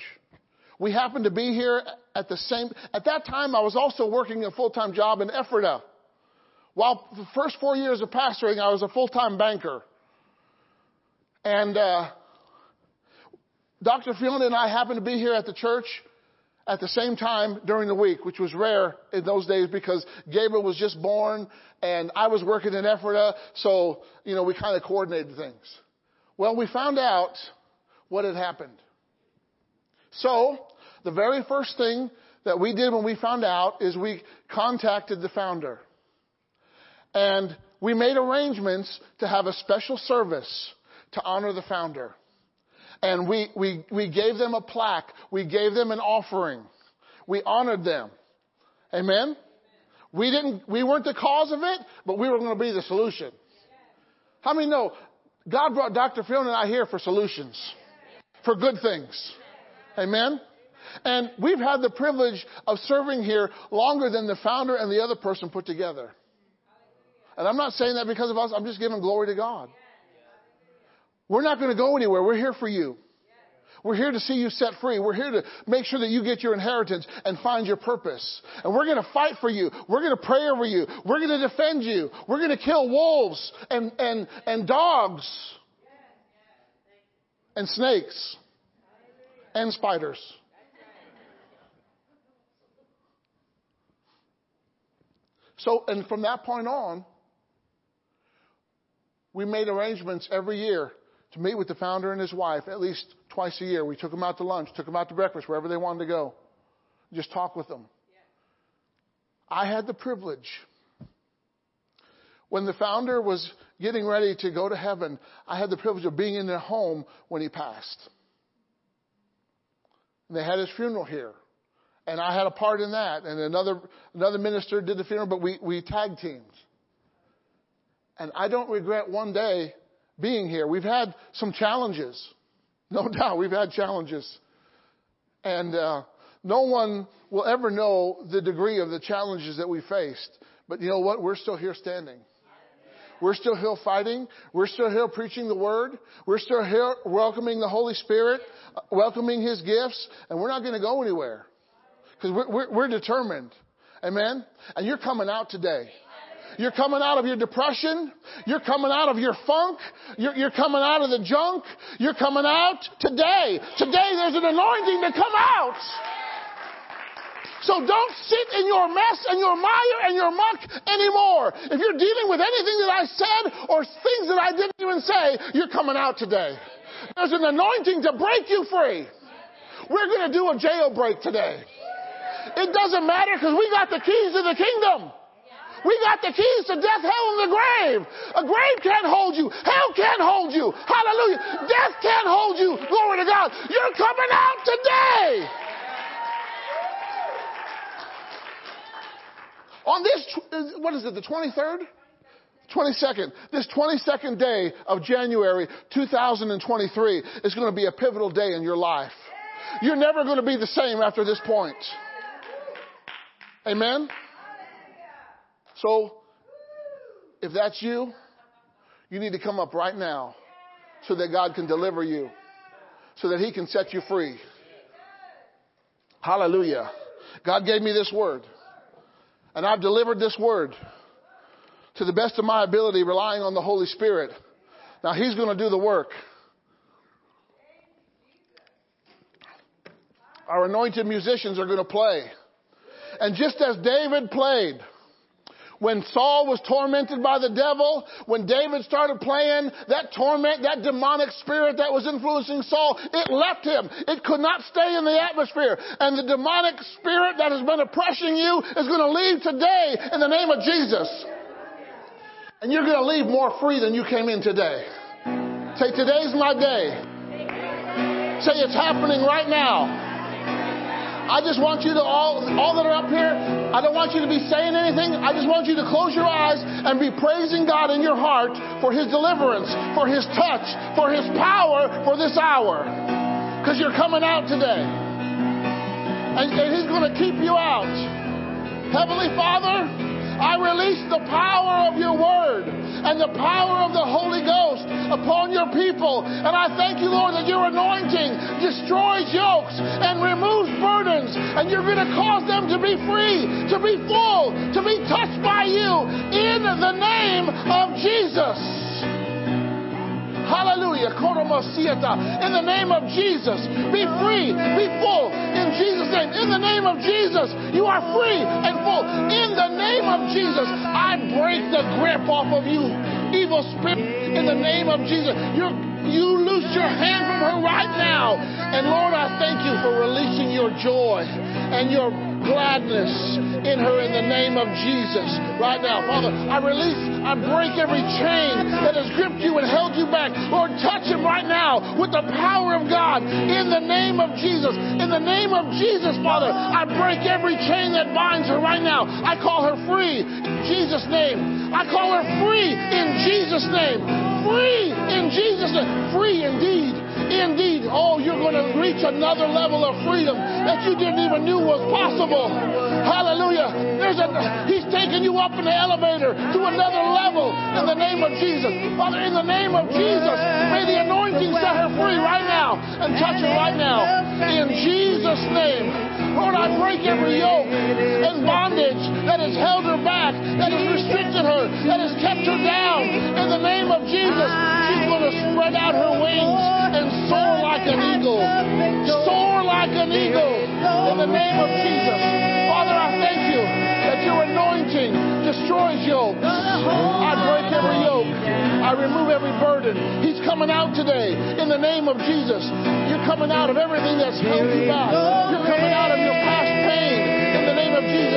We happened to be here at the same, at that time I was also working a full-time job in Ephrata. While the first four years of pastoring, I was a full-time banker. And, uh, Dr. Fiona and I happened to be here at the church at the same time during the week, which was rare in those days because Gabriel was just born and I was working in Ephrata, so, you know, we kind of coordinated things. Well, we found out what had happened. So, the very first thing that we did when we found out is we contacted the founder. And we made arrangements to have a special service to honor the founder. And we, we, we gave them a plaque. We gave them an offering. We honored them. Amen? We didn't, we weren't the cause of it, but we were going to be the solution. How many know God brought Dr. Fiona and I here for solutions, for good things. Amen? And we've had the privilege of serving here longer than the founder and the other person put together. And I'm not saying that because of us, I'm just giving glory to God. We're not going to go anywhere. We're here for you. We're here to see you set free. We're here to make sure that you get your inheritance and find your purpose. And we're going to fight for you. We're going to pray over you. We're going to defend you. We're going to kill wolves and, and, and dogs and snakes and spiders. So, and from that point on, we made arrangements every year to meet with the founder and his wife at least twice a year. We took them out to lunch, took them out to breakfast, wherever they wanted to go. Just talk with them. I had the privilege. When the founder was getting ready to go to heaven, I had the privilege of being in their home when he passed. And they had his funeral here. And I had a part in that. And another, another minister did the funeral, but we, we tag teams. And I don't regret one day being here. We've had some challenges. No doubt, we've had challenges. And uh, no one will ever know the degree of the challenges that we faced. But you know what? We're still here standing. We're still here fighting. We're still here preaching the word. We're still here welcoming the Holy Spirit, welcoming His gifts, and we're not going to go anywhere because we're, we're, we're determined. Amen. And you're coming out today. You're coming out of your depression. You're coming out of your funk. You're, you're, coming out of the junk. You're coming out today. Today there's an anointing to come out. So don't sit in your mess and your mire and your muck anymore. If you're dealing with anything that I said or things that I didn't even say, you're coming out today. There's an anointing to break you free. We're going to do a jailbreak today. It doesn't matter because we got the keys to the kingdom. We got the keys to death, hell, and the grave. A grave can't hold you. Hell can't hold you. Hallelujah. Death can't hold you. Glory to God. You're coming out today. On this, uh, what is it, the 23rd? 22nd. This 22nd day of January 2023 is going to be a pivotal day in your life. You're never going to be the same after this point. Amen? So, if that's you, you need to come up right now so that God can deliver you, so that He can set you free. Hallelujah. God gave me this word, and I've delivered this word to the best of my ability, relying on the Holy Spirit. Now He's going to do the work. Our anointed musicians are going to play. And just as David played, when Saul was tormented by the devil, when David started playing, that torment, that demonic spirit that was influencing Saul, it left him. It could not stay in the atmosphere. And the demonic spirit that has been oppressing you is going to leave today in the name of Jesus. And you're going to leave more free than you came in today. Say, today's my day. Say, it's happening right now. I just want you to all, all that are up here, I don't want you to be saying anything. I just want you to close your eyes and be praising God in your heart for His deliverance, for His touch, for His power for this hour. Because you're coming out today. And, and He's going to keep you out. Heavenly Father, I release the power of your word and the power of the Holy Ghost upon your people. And I thank you, Lord, that your anointing destroys yokes and removes burdens. And you're going to cause them to be free, to be full, to be touched by you in the name of Jesus. Hallelujah. In the name of Jesus. Be free. Be full. In Jesus' name. In the name of Jesus. You are free and full. In the name of Jesus. I break the grip off of you, evil spirit. In the name of Jesus. You're, you loose your hand from her right now. And Lord, I thank you for releasing your joy and your gladness in her in the name of Jesus right now. Father, I release, I break every chain that has gripped you and held you back. Lord, touch him right now with the power of God in the name of Jesus. In the name of Jesus, Father, I break every chain that binds her right now. I call her free in Jesus' name. I call her free in Jesus' name. Free in Jesus' name. Free indeed. Indeed, oh, you're going to reach another level of freedom that you didn't even knew was possible. Hallelujah. A, he's taking you up in the elevator to another level in the name of Jesus. Father, in the name of Jesus, may the anointing set her free right now and touch her right now. In Jesus' name. Lord, I break every yoke and bondage that has held her back, that has restricted her, that has kept her down. In the name of Jesus, she's going to spread out her wings Soar like an eagle. Soar like an eagle. In the name of Jesus. Father, I thank you that your anointing destroys yokes. I break every yoke. I remove every burden. He's coming out today in the name of Jesus. You're coming out of everything that's held you back. You're coming out of your past pain in the name of Jesus.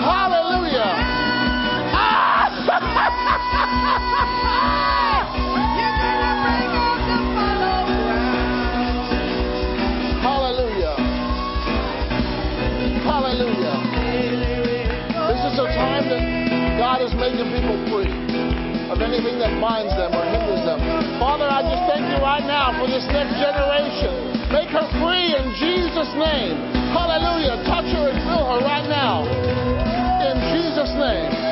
Hallelujah. Hallelujah. Hallelujah. This is a time that God has made the people free of anything that binds them or hinders them. Father, I just thank you right now for this next generation. Make her free in Jesus' name. Hallelujah. Touch her and fill her right now. In Jesus' name.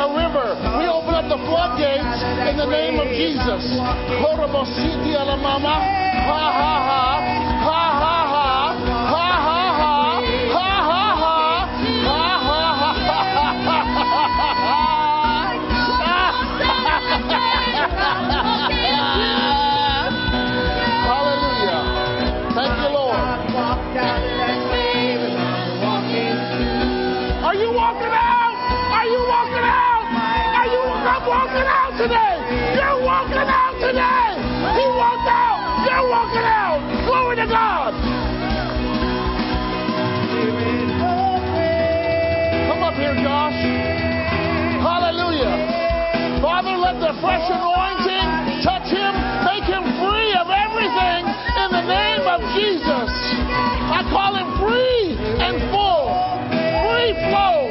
A river. We open up the floodgates in the name of Jesus. Ha. Ha ha today? You're walking out today. He walked out. You're walking out. Glory to God. Come up here, Josh. Hallelujah. Father, let the fresh anointing touch him, make him free of everything in the name of Jesus. I call him free and full. Free flow,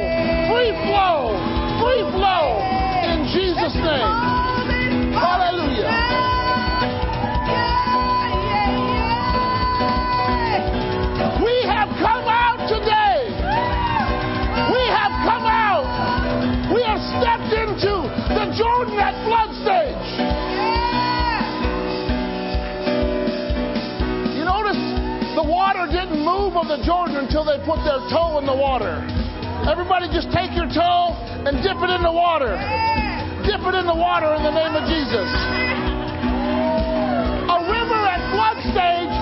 free flow, free flow in Jesus' name. On the Jordan until they put their toe in the water. Everybody just take your toe and dip it in the water. Dip it in the water in the name of Jesus. A river at flood stage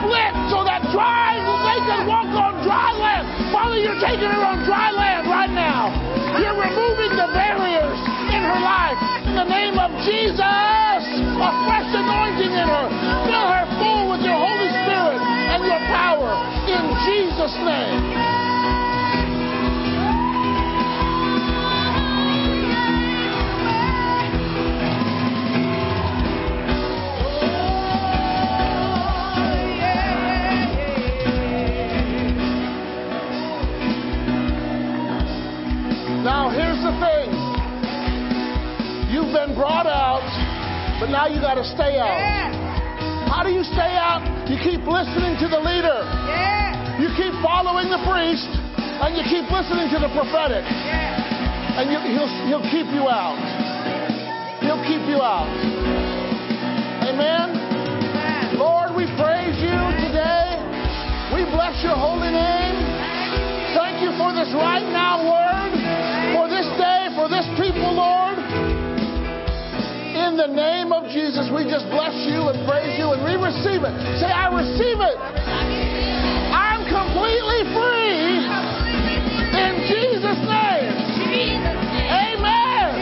split so that dry they can walk on dry land. Father, you're taking her on dry land right now. You're removing the barriers in her life. In the name of Jesus, a fresh anointing in her. Fill her full your power. In Jesus' name. Now, here's the thing. You've been brought out, but now you got to stay out. Do you stay out? You keep listening to the leader. Yeah. You keep following the priest, and you keep listening to the prophetic. And you, he'll, he'll keep you out. He'll keep you out. Amen. Lord, we praise you today. We bless your holy name. Thank you for this right now word, for this day, for this people, Lord. In the name of Jesus, we just bless you and praise you and we receive it. Say, I receive it. I'm completely free in Jesus' name. Amen.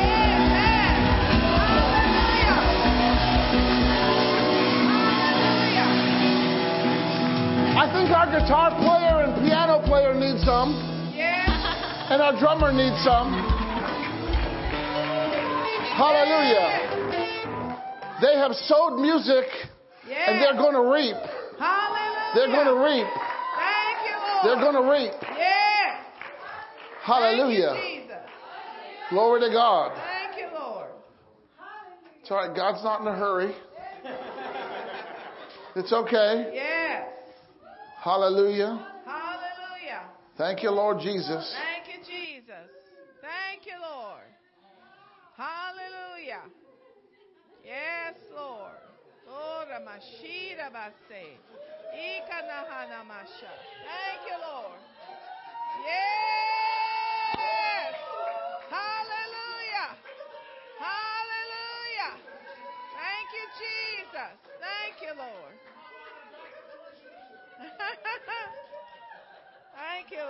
I think our guitar player and piano player need some, and our drummer needs some. Hallelujah. They have sowed music and they're going to reap. Hallelujah. They're going to reap. Thank you, Lord. They're going to reap. Yes. Hallelujah. You. Glory to God. Thank you, Lord. It's all right. God's not in a hurry. It's okay. Yes. Hallelujah. Hallelujah. Thank you, Lord Jesus. Thank you, Jesus. Thank you, Lord. Hallelujah. Yes, Lord. Thank you, Lord. Yes. Hallelujah. Hallelujah. Thank you, Jesus. Thank you, Lord. Thank you.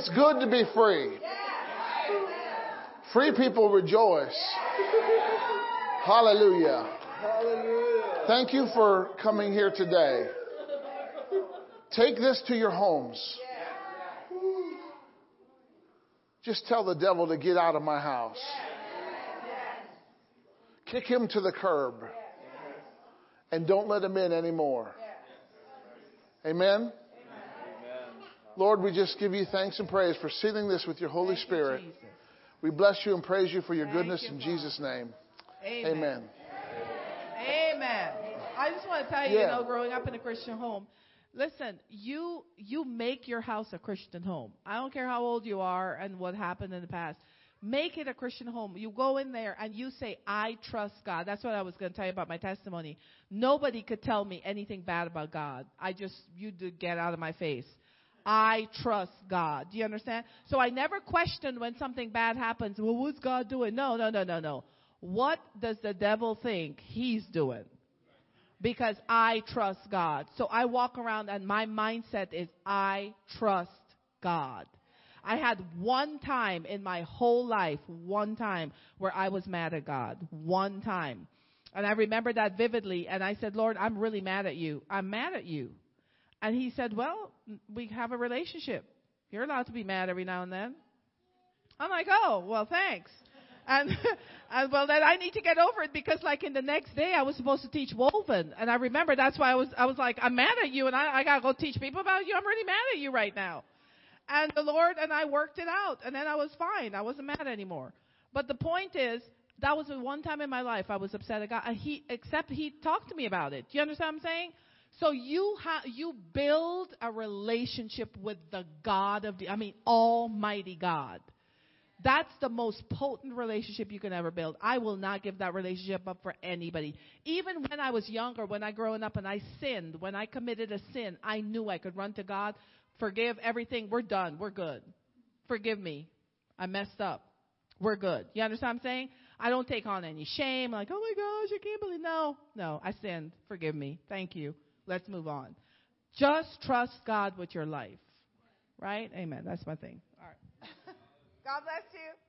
It's good to be free. Free people rejoice. Hallelujah. Thank you for coming here today. Take this to your homes. Just tell the devil to get out of my house. Kick him to the curb. And don't let him in anymore. Amen? Lord, we just give you thanks and praise for sealing this with your Holy Spirit. We bless you and praise you for your goodness in Jesus' name. Amen. Amen. Amen. I just want to tell you, Yeah. you know, growing up in a Christian home, listen, you you make your house a Christian home. I don't care how old you are and what happened in the past. Make it a Christian home. You go in there and you say, I trust God. That's what I was going to tell you about my testimony. Nobody could tell me anything bad about God. I just, you did get out of my face. I trust God. Do you understand? So I never question when something bad happens. Well, what's God doing? No, no, no, no, no. What does the devil think he's doing? Because I trust God. So I walk around and my mindset is I trust God. I had one time in my whole life, one time where I was mad at God. One time. And I remember that vividly. And I said, Lord, I'm really mad at you. I'm mad at you. And he said, Well, we have a relationship. You're allowed to be mad every now and then. I'm like, Oh, well, thanks. And, and well, then I need to get over it because, like, in the next day, I was supposed to teach woven, and I remember that's why I was, I was like, I'm mad at you, and I, I gotta go teach people about you. I'm really mad at you right now. And the Lord and I worked it out, and then I was fine. I wasn't mad anymore. But the point is, that was the one time in my life I was upset at God. He, except he talked to me about it. Do you understand what I'm saying? So you you build a relationship with the God of the, I mean, Almighty God. That's the most potent relationship you can ever build. I will not give that relationship up for anybody. Even when I was younger, when I growing up and I sinned, when I committed a sin, I knew I could run to God, forgive everything. We're done. We're good. Forgive me. I messed up. We're good. You understand what I'm saying? I don't take on any shame, like, oh my gosh, I can't believe. No, no, I sinned. Forgive me. Thank you. Let's move on. Just trust God with your life. Right? Amen. That's my thing. All right. God bless you.